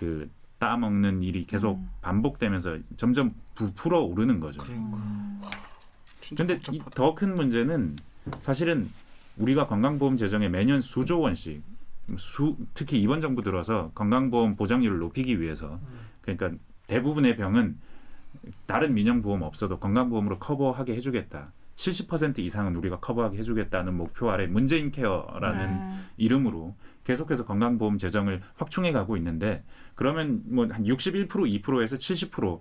Speaker 4: 그 따먹는 일이 계속
Speaker 6: 음.
Speaker 4: 반복되면서 점점 부풀어 오르는 거죠.
Speaker 3: 그러니까.
Speaker 6: 음.
Speaker 4: 근데. 더 큰 문제는 사실은 우리가 건강보험 재정에 매년 수조 원씩 수, 특히 이번 정부 들어서 건강보험 보장률을 높이기 위해서 그러니까 대부분의 병은 다른 민영보험 없어도 건강보험으로 커버하게 해주겠다. 70% 이상은 우리가 커버하게 해주겠다는 목표 아래 문재인 케어라는
Speaker 6: 네.
Speaker 4: 이름으로 계속해서 건강보험 재정을 확충해 가고 있는데 그러면 뭐 한 61% 2%에서 70%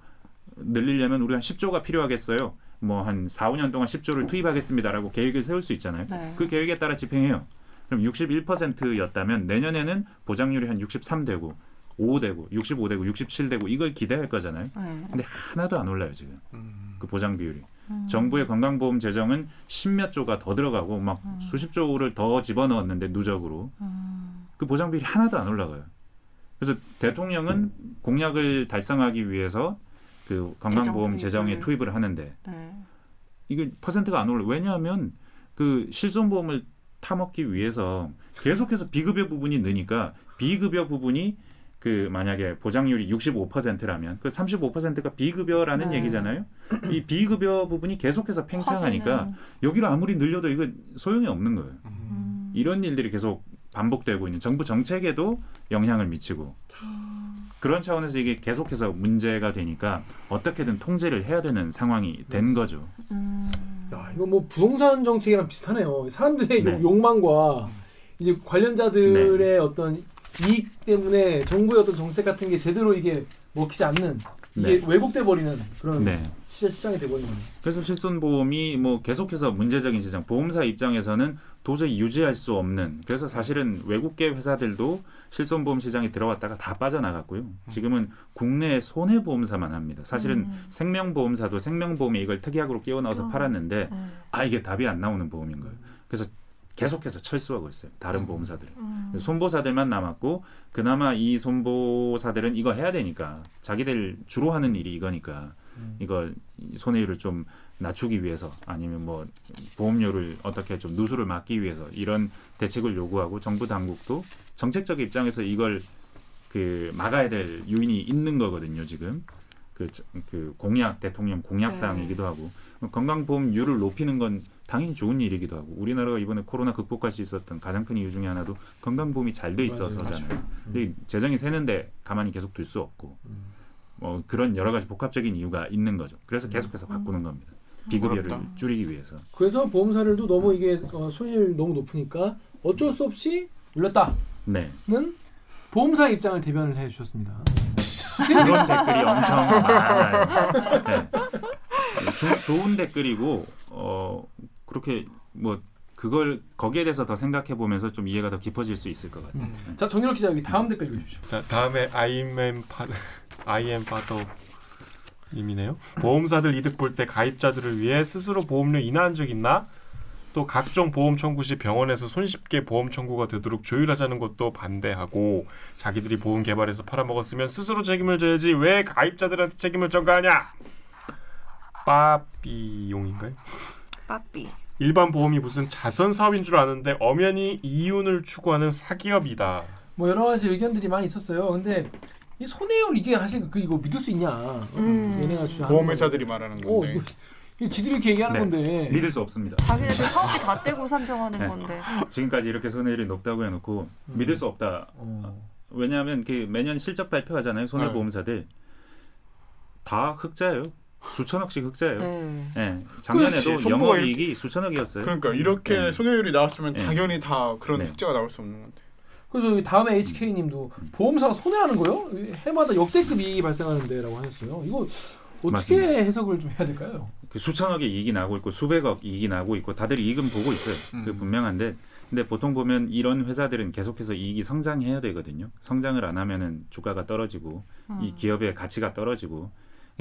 Speaker 4: 늘리려면 우리 한 10조가 필요하겠어요. 뭐 한 4, 5년 동안 10조를 투입하겠습니다라고 계획을 세울 수 있잖아요.
Speaker 6: 네.
Speaker 4: 그 계획에 따라 집행해요. 그럼 61%였다면 내년에는 보장률이 한 63 되고 5 되고 65 되고 67 되고 이걸 기대할 거잖아요.
Speaker 6: 네.
Speaker 4: 근데 하나도 안 올라요 지금
Speaker 3: 음.
Speaker 4: 그 보장 비율이.
Speaker 6: 음.
Speaker 4: 정부의 건강보험 재정은 십몇 조가 더 들어가고 막 수십 조를 더 집어넣었는데 누적으로
Speaker 6: 음.
Speaker 4: 그 보장 비율이 하나도 안 올라가요. 그래서 대통령은 공약을 달성하기 위해서 그 건강보험
Speaker 6: 재정
Speaker 4: 재정에
Speaker 6: 투입을.
Speaker 4: 투입을 하는데
Speaker 6: 네.
Speaker 4: 이게 퍼센트가 안 올라. 왜냐하면 그 실손보험을 타먹기 위해서 계속해서 비급여 부분이 느니까 비급여 부분이 그 만약에 보장률이 65%라면 그 35%가 비급여라는
Speaker 6: 네.
Speaker 4: 얘기잖아요. 이 비급여 부분이 계속해서 팽창하니까. 여기를 아무리 늘려도 이거 소용이 없는 거예요.
Speaker 6: 음.
Speaker 4: 이런 일들이 계속 반복되고 있는 정부 정책에도 영향을 미치고 그런 차원에서 이게 계속해서 문제가 되니까 어떻게든 통제를 해야 되는 상황이 된 거죠.
Speaker 6: 음.
Speaker 2: 야, 이거 뭐 부동산 정책이랑 비슷하네요. 사람들의
Speaker 4: 네.
Speaker 2: 욕- 욕망과 이제 관련자들의 어떤 이익 때문에 정부의 어떤 정책 같은 게 제대로 이게 먹히지 않는 이게
Speaker 4: 네.
Speaker 2: 왜곡돼 버리는 그런
Speaker 4: 네.
Speaker 2: 시장, 시장이 돼 버리는 거예요.
Speaker 4: 그래서 실손보험이 뭐 계속해서 문제적인 시장, 보험사 입장에서는 도저히 유지할 수 없는. 그래서 사실은 외국계 회사들도 실손보험 시장에 들어왔다가 다 빠져나갔고요. 지금은 국내 손해보험사만 합니다. 사실은
Speaker 6: 음.
Speaker 4: 생명보험사도 생명보험에 이걸 특약으로 끼워 넣어서
Speaker 6: 어.
Speaker 4: 팔았는데
Speaker 6: 네.
Speaker 4: 아 이게 답이 안 나오는 보험인 거예요. 그래서 계속해서 철수하고 있어요. 다른 보험사들이.
Speaker 6: 음.
Speaker 4: 손보사들만 남았고 그나마 이 손보사들은 이거 해야 되니까 자기들 주로 하는 일이 이거니까
Speaker 2: 음.
Speaker 4: 이거 이 손해율을 좀 낮추기 위해서 아니면 뭐 보험료를 어떻게 좀 누수를 막기 위해서 이런 대책을 요구하고 정부 당국도 정책적 입장에서 이걸 그 막아야 될 요인이 있는 거거든요 지금 그, 저- 그 공약 대통령 공약
Speaker 6: 네.
Speaker 4: 사항이기도 하고 건강보험료를 높이는 건 당연히 좋은 일이기도 하고 우리나라가 이번에 코로나 극복할 수 있었던 가장 큰 이유 중에 하나도 건강보험이 잘 돼 있어서잖아요. 근데 재정이 새는데 가만히 계속 둘 수 없고
Speaker 2: 음.
Speaker 4: 뭐 그런 여러 가지 복합적인 이유가 있는 거죠. 그래서 계속해서 바꾸는 겁니다. 비급여를
Speaker 3: 어렵다.
Speaker 4: 줄이기 위해서.
Speaker 2: 그래서 보험사들도 너무 이게 어, 손해율 너무 높으니까 어쩔 수 없이 올렸다는
Speaker 4: 네.
Speaker 2: 보험사 입장을 대변을 해주셨습니다.
Speaker 4: 그런 댓글이 엄청 많아요. 네. 조- 좋은 댓글이고 어 그렇게 뭐 그걸 거기에 대해서 더 생각해 보면서 좀 이해가 더 깊어질 수 있을 것 같아요.
Speaker 2: 자 정유럽 기자 여기 다음 댓글 읽으십시오.
Speaker 7: 자 다음에 아이엠 파 아이엠 파더 님이네요. 보험사들 이득 볼 때 가입자들을 위해 스스로 보험료 인하한 적 있나? 또 각종 보험 청구 시 병원에서 손쉽게 보험 청구가 되도록 조율하자는 것도 반대하고 자기들이 보험 개발해서 팔아먹었으면 스스로 책임을 져야지 왜 가입자들한테 책임을 전가하냐? 빠삐용인가요?
Speaker 6: 빠삐.
Speaker 7: 일반 보험이 무슨 자선 사업인 줄 아는데 엄연히 이윤을 추구하는 사기업이다.
Speaker 2: 뭐 여러 가지 의견들이 많이 있었어요. 근데 이 손해율 이게 사실 그 이거 믿을 수 있냐?
Speaker 6: 음.
Speaker 2: 얘네가 주장.
Speaker 3: 보험회사들이 말하는
Speaker 2: 어,
Speaker 3: 건데
Speaker 2: 이거 지들이 이렇게 얘기하는
Speaker 4: 네.
Speaker 2: 건데.
Speaker 4: 믿을 수 없습니다.
Speaker 6: 자기네들 사업비 다 떼고 산정하는
Speaker 4: 네.
Speaker 6: 건데.
Speaker 4: 지금까지 이렇게 손해율이 높다고 해놓고 믿을 수 없다.
Speaker 2: 어.
Speaker 4: 왜냐하면 그 매년 실적 발표하잖아요. 손해보험사들 다 흑자예요. 수천억씩 흑자예요.
Speaker 6: 네.
Speaker 4: 예, 작년에도
Speaker 3: 그렇지.
Speaker 4: 영업이익이 수천억이었어요.
Speaker 3: 그러니까 이렇게
Speaker 4: 네.
Speaker 3: 손해율이 나왔으면
Speaker 4: 네.
Speaker 3: 당연히 다 그런
Speaker 4: 네.
Speaker 3: 흑자가 나올 수 없는 건데.
Speaker 2: 그래서 다음에 HK님도 보험사가 손해하는 거요? 해마다 역대급 이익이 발생하는데라고 하셨어요. 이거 어떻게
Speaker 4: 맞습니다.
Speaker 2: 해석을 좀 해야 될까요?
Speaker 4: 그 수천억의 이익이 나고 있고 수백억 이익이 나고 있고 다들 이익은 보고 있어요. 그
Speaker 3: 음.
Speaker 4: 분명한데 근데 보통 보면 이런 회사들은 계속해서 이익이 성장해야 되거든요. 성장을 안 하면은 주가가 떨어지고 이 기업의 가치가 떨어지고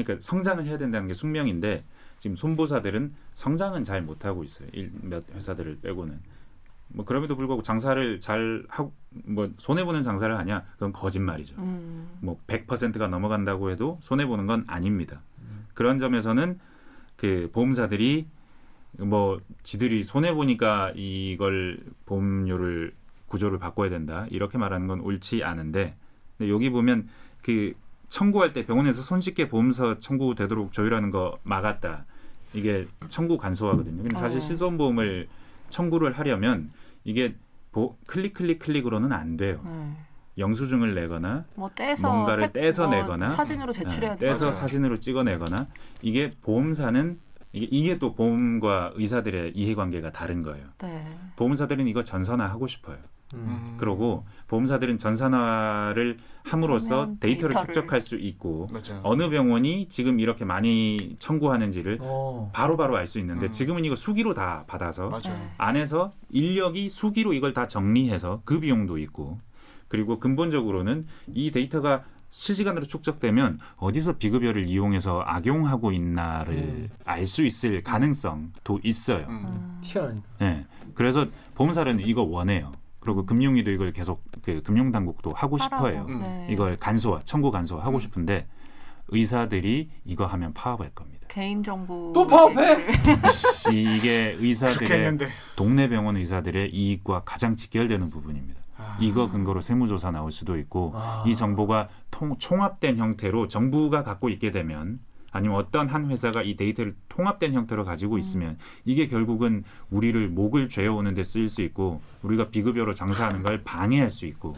Speaker 4: 그러니까 성장을 해야 된다는 게 숙명인데 지금 손보사들은 성장은 잘 못하고 있어요. 일, 몇 회사들을 빼고는. 뭐 그럼에도 불구하고 장사를 잘 하고 뭐 손해 보는 장사를 하냐? 그건 거짓말이죠.
Speaker 6: 음.
Speaker 4: 뭐 100%가 넘어간다고 해도 손해 보는 건 아닙니다. 그런 점에서는 그 보험사들이 뭐 지들이 손해 보니까 이걸 보험료를 구조를 바꿔야 된다 이렇게 말하는 건 옳지 않은데 근데 여기 보면 그 청구할 때 병원에서 손쉽게 보험사 청구되도록 조율하는 거 막았다 이게 청구 간소화거든요. 근데 사실
Speaker 6: 어.
Speaker 4: 실손보험을 청구를 하려면 이게 보, 클릭 클릭 클릭으로는 안 돼요.
Speaker 6: 네.
Speaker 4: 영수증을 내거나
Speaker 6: 뭐 떼서
Speaker 4: 뭔가를
Speaker 6: 팩-
Speaker 4: 떼서
Speaker 6: 뭐
Speaker 4: 내거나
Speaker 6: 사진으로 제출해야
Speaker 4: 예,
Speaker 6: 돼.
Speaker 4: 떼서
Speaker 3: 맞아요.
Speaker 4: 사진으로 찍어내거나 이게 보험사는 이게, 이게 또 보험과 의사들의 이해관계가 다른 거예요.
Speaker 6: 네.
Speaker 4: 보험사들은 이거 전산화하고 싶어요.
Speaker 7: 음.
Speaker 4: 그러고 보험사들은 전산화를 함으로써 데이터를,
Speaker 6: 데이터를-
Speaker 4: 축적할 수 있고
Speaker 3: 맞아요.
Speaker 4: 어느 병원이 지금 이렇게 많이 청구하는지를
Speaker 2: 어.
Speaker 4: 바로 바로 알수 있는데
Speaker 3: 음.
Speaker 4: 지금은 이거 수기로 다 받아서
Speaker 3: 맞아요.
Speaker 6: 네.
Speaker 4: 안에서 인력이 수기로 이걸 다 정리해서 그 비용도 있고 그리고 근본적으로는 이 데이터가 실시간으로 축적되면 어디서 비급여를 이용해서 악용하고 있나를
Speaker 2: 음.
Speaker 4: 알수 있을 가능성도 있어요.
Speaker 3: 음.
Speaker 6: 음.
Speaker 4: 네. 그래서 보험사는 이거 원해요. 그리고 금융위도 이걸 계속 그 금융당국도 하고 싶어요.
Speaker 6: 하라고.
Speaker 3: 음.
Speaker 6: 네.
Speaker 4: 이걸 간소화, 청구 간소화 하고
Speaker 3: 음.
Speaker 4: 싶은데 의사들이 이거 하면 파업할 겁니다.
Speaker 6: 개인 정보
Speaker 2: 또 파업해?
Speaker 4: 이, 이게 의사들의 동네 병원 의사들의 이익과 가장 직결되는 부분입니다.
Speaker 3: 아.
Speaker 4: 이거 근거로 세무조사 나올 수도 있고
Speaker 2: 아.
Speaker 4: 이 정보가 통, 총합된 형태로 정부가 갖고 있게 되면 아니면 어떤 한 회사가 이 데이터를 통합된 형태로 가지고 있으면 이게 결국은 우리를 목을 죄어오는 데 쓰일 수 있고 우리가 비급여로 장사하는 걸 방해할 수 있고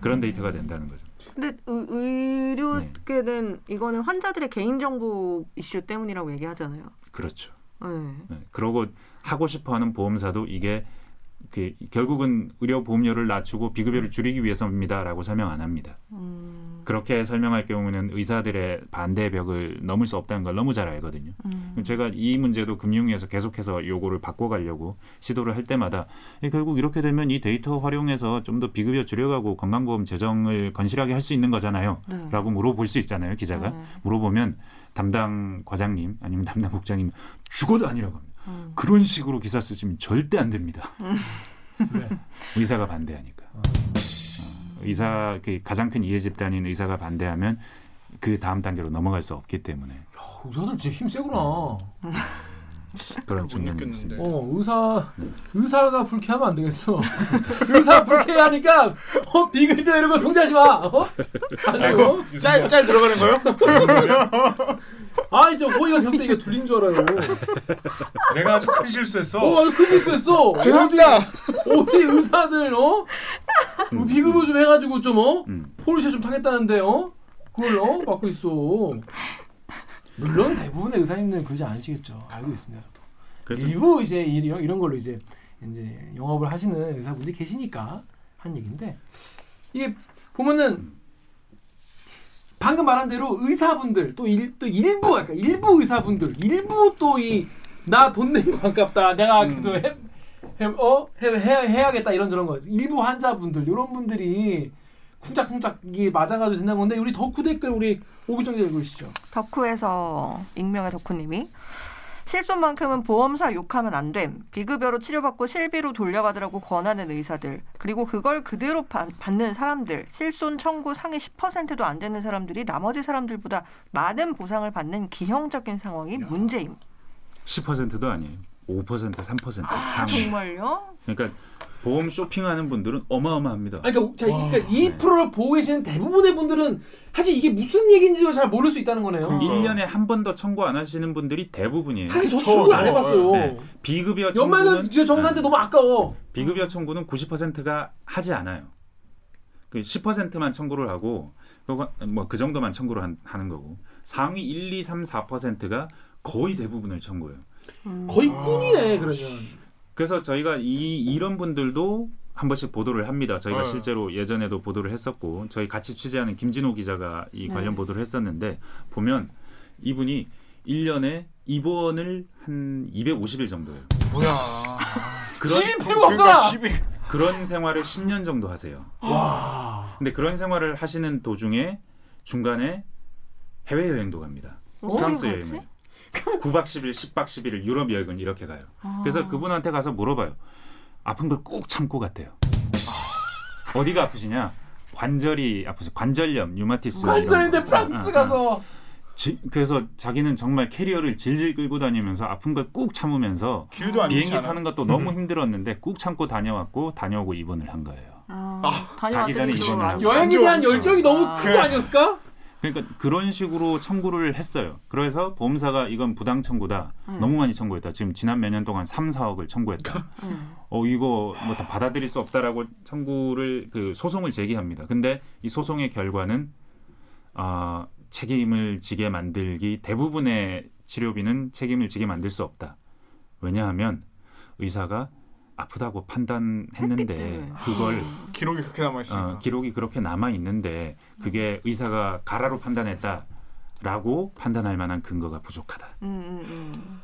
Speaker 4: 그런 데이터가 된다는 거죠.
Speaker 6: 근데 의, 의료계는 이거는 환자들의 개인 정보 이슈 때문이라고 얘기하잖아요.
Speaker 4: 그렇죠.
Speaker 6: 네.
Speaker 4: 네. 그러고 하고 싶어하는 보험사도 이게 그 결국은 의료 보험료를 낮추고 비급여를 줄이기 위해서입니다라고 설명 안 합니다.
Speaker 6: 음.
Speaker 4: 그렇게 설명할 경우는 의사들의 반대 벽을 넘을 수 없다는 걸 너무 잘 알거든요.
Speaker 6: 음.
Speaker 4: 제가 이 문제도 금융위에서 계속해서 요거를 바꿔가려고 시도를 할 때마다 이 결국 이렇게 되면 이 데이터 활용해서 좀 더 비급여 줄여가고 건강보험 재정을 건실하게 할 수 있는 거잖아요.
Speaker 6: 네.
Speaker 4: 라고 물어볼 수 있잖아요. 기자가.
Speaker 6: 네.
Speaker 4: 물어보면 담당 과장님 아니면 담당 국장님 죽어도 아니라고 합니다.
Speaker 6: 음.
Speaker 4: 그런 식으로 기사 쓰시면 절대 안 됩니다.
Speaker 2: 왜?
Speaker 4: 의사가 반대하니까. 어, 의사 그 가장 큰 이해 집단인 의사가 반대하면 그 다음 단계로 넘어갈 수 없기 때문에
Speaker 2: 어, 의사들 진짜 힘세구나.
Speaker 4: 그런
Speaker 3: 못
Speaker 4: 측면이. 있습니다.
Speaker 2: 어 의사 의사가 불쾌하면 안 되겠어. 의사 불쾌하니까 어 비글비글 이런 거 통제하지 마. 어? 아니고
Speaker 3: 짤짤 들어가는 거요?
Speaker 2: 아 이제 호의가 격대기가 둘린 줄 알아요.
Speaker 3: 내가 아주 큰 실수했어.
Speaker 2: 어 아주 큰 실수했어.
Speaker 3: 죄송합니다.
Speaker 2: 어떻게 의사들 어
Speaker 4: 음,
Speaker 2: 비급여 좀 해가지고 좀 어?
Speaker 4: 음.
Speaker 2: 포르쉐 좀 타겠다는데 어? 그걸 어? 맡고 있어. 물론 대부분의 의사님들은 그러지 않으시겠죠. 알고 있습니다. 저도.
Speaker 4: 그래서
Speaker 2: 일부 이제 이런, 이런 걸로 이제 이제 영업을 하시는 의사분들이 계시니까 한 얘기인데 이게 보면은 방금 말한 대로 의사분들 또, 일, 또 일부 그러니까 일부 의사분들 일부 또 이 나돈낸거 아깝다 내가
Speaker 3: 음.
Speaker 2: 그래도 해, 해, 어? 해, 해, 해야겠다 이런 저런 거 일부 환자분들 이런 분들이 쿵짝쿵짝 이게 맞아가지고 된다는 건데 우리 덕후 댓글 우리 오기정 읽으시죠
Speaker 6: 덕후에서 익명의 덕후님이 실손만큼은 보험사 욕하면 안 됨. 비급여로 치료받고 실비로 돌려받으라고 권하는 의사들. 그리고 그걸 그대로 바- 받는 사람들. 실손 청구 상위 10%도 안 되는 사람들이 나머지 사람들보다 많은 보상을 받는 기형적인 상황이 문제임.
Speaker 4: 10%도 아니에요. 5% 3% 상위.
Speaker 6: 정말요?
Speaker 4: 그러니까 보험 쇼핑하는 분들은 어마어마합니다.
Speaker 2: 아니, 그러니까, 자,
Speaker 3: 와,
Speaker 2: 그러니까 이
Speaker 4: 네.
Speaker 2: 프로를 보고 계시는 대부분의 분들은 사실 이게 무슨 얘기인지도 잘 모를 수 있다는 거네요.
Speaker 3: 그러니까.
Speaker 4: 1년에 한 번 더 청구 안 하시는 분들이 대부분이에요.
Speaker 2: 사실 저
Speaker 3: 저,
Speaker 2: 청구 안
Speaker 3: 저,
Speaker 2: 해봤어요.
Speaker 4: 네. 비급여 청구는
Speaker 2: 저 정사한테 너무 아까워.
Speaker 4: 비급여 청구는 90%가 하지 않아요. 그 10%만 청구를 하고 뭐그 정도만 청구를 한- 하는 거고 상위 1, 2, 3, 4%가 거의 대부분을 청구해요.
Speaker 6: 음.
Speaker 2: 거의
Speaker 3: 아.
Speaker 2: 꾼이네 그러면.
Speaker 4: 그래서 저희가 이 이런 분들도 한 번씩 보도를 합니다. 저희가
Speaker 3: 네.
Speaker 4: 실제로 예전에도 보도를 했었고 저희 같이 취재하는 김진호 기자가 이
Speaker 6: 네.
Speaker 4: 관련 보도를 했었는데 보면 이분이 1년에 입원을 한 250일 정도예요.
Speaker 3: 뭐야.
Speaker 4: 그런
Speaker 2: 집이 필요가 없잖아.
Speaker 3: 그러니까 집이
Speaker 4: 그런 생활을 10년 정도 하세요.
Speaker 2: 와.
Speaker 4: 근데 그런 생활을 하시는 도중에 중간에 해외 여행도 갑니다. 프랑스? 여행을. 9박 10일, 10박 11일 유럽 여행을 이렇게 가요.
Speaker 6: 아.
Speaker 4: 그래서 그분한테 가서 물어봐요. 아픈 걸 꼭 참고 갔대요. 어디가 아프시냐? 관절이 아프세요. 관절염, 류마티스.
Speaker 2: 관절인데
Speaker 4: 거.
Speaker 2: 프랑스
Speaker 4: 아, 아, 아.
Speaker 2: 가서
Speaker 4: 지- 그래서 자기는 정말 캐리어를 질질 끌고 다니면서 아픈 걸 꾹 참으면서 비행기. 타는 것도 너무 힘들었는데 꾹 참고 다녀왔고 다녀오고 입원을 한 거예요.
Speaker 6: 아,
Speaker 3: 아,
Speaker 4: 가기 전에 입원을 하고.
Speaker 2: 여행에
Speaker 3: 안
Speaker 2: 대한. 열정이 너무
Speaker 6: 아.
Speaker 2: 큰거 아니었을까?
Speaker 4: 그러니까 그런 식으로 청구를 했어요. 그래서 보험사가 이건 부당 청구다.
Speaker 6: 음.
Speaker 4: 너무 많이 청구했다. 지금 지난 몇 년 동안 3, 4억을 청구했다.
Speaker 6: 음.
Speaker 4: 어 이거 뭐 다 받아들일 수 없다라고 청구를 그 소송을 제기합니다. 근데 이 소송의 결과는 아 책임을 지게 만들기 대부분의 치료비는 책임을 지게 만들 수 없다. 왜냐하면 의사가 아프다고 판단했는데
Speaker 6: 때문에.
Speaker 4: 그걸
Speaker 3: 기록이 그렇게 남아 있으니까.
Speaker 4: 어, 기록이 그렇게 남아 있는데 그게 의사가 가라로 판단했다라고 판단할 만한 근거가 부족하다.
Speaker 6: 음, 음, 음.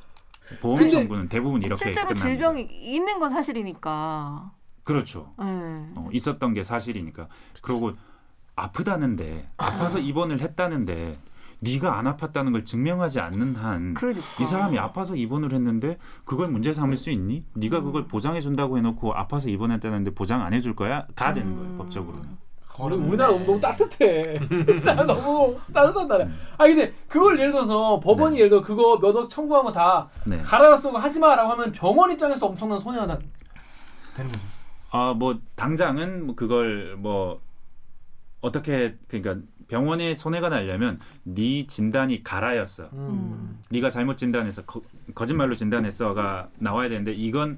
Speaker 4: 보험 청구는 대부분 이렇게
Speaker 6: 실제로
Speaker 4: 끝납니다.
Speaker 6: 질병이 있는 건 사실이니까.
Speaker 4: 그렇죠.
Speaker 6: 네.
Speaker 4: 어, 있었던 게 사실이니까. 그리고 아프다는데 아파서 입원을 했다는데 네가 안 아팠다는 걸 증명하지 않는 한이
Speaker 6: 그러니까.
Speaker 4: 사람이 아파서 입원을 했는데 그걸 문제 삼을 수 있니? 네가
Speaker 6: 음.
Speaker 4: 그걸 보장해 준다고 해놓고 아파서 입원했다는데 보장 안 해줄 거야? 가 되는 거예요
Speaker 6: 음.
Speaker 4: 법적으로는.
Speaker 2: 우리 우리나라 너무, 너무 따뜻해. 나 너무 따뜻한 나라. 아 근데 그걸 예를 들어서 법원이
Speaker 4: 네.
Speaker 2: 예를 들어 그거 몇 억 청구한 거다
Speaker 4: 네.
Speaker 2: 갈아 쓰고 하지 마라고 하면 병원 입장에서 엄청난 손해가 나- 되는 거죠.
Speaker 4: 아뭐 당장은 뭐 그걸 뭐 어떻게 그러니까 병원에 손해가 나려면 네 진단이 가라였어.
Speaker 2: 음.
Speaker 4: 네가 잘못 진단해서 거, 거짓말로 진단했어가 나와야 되는데 이건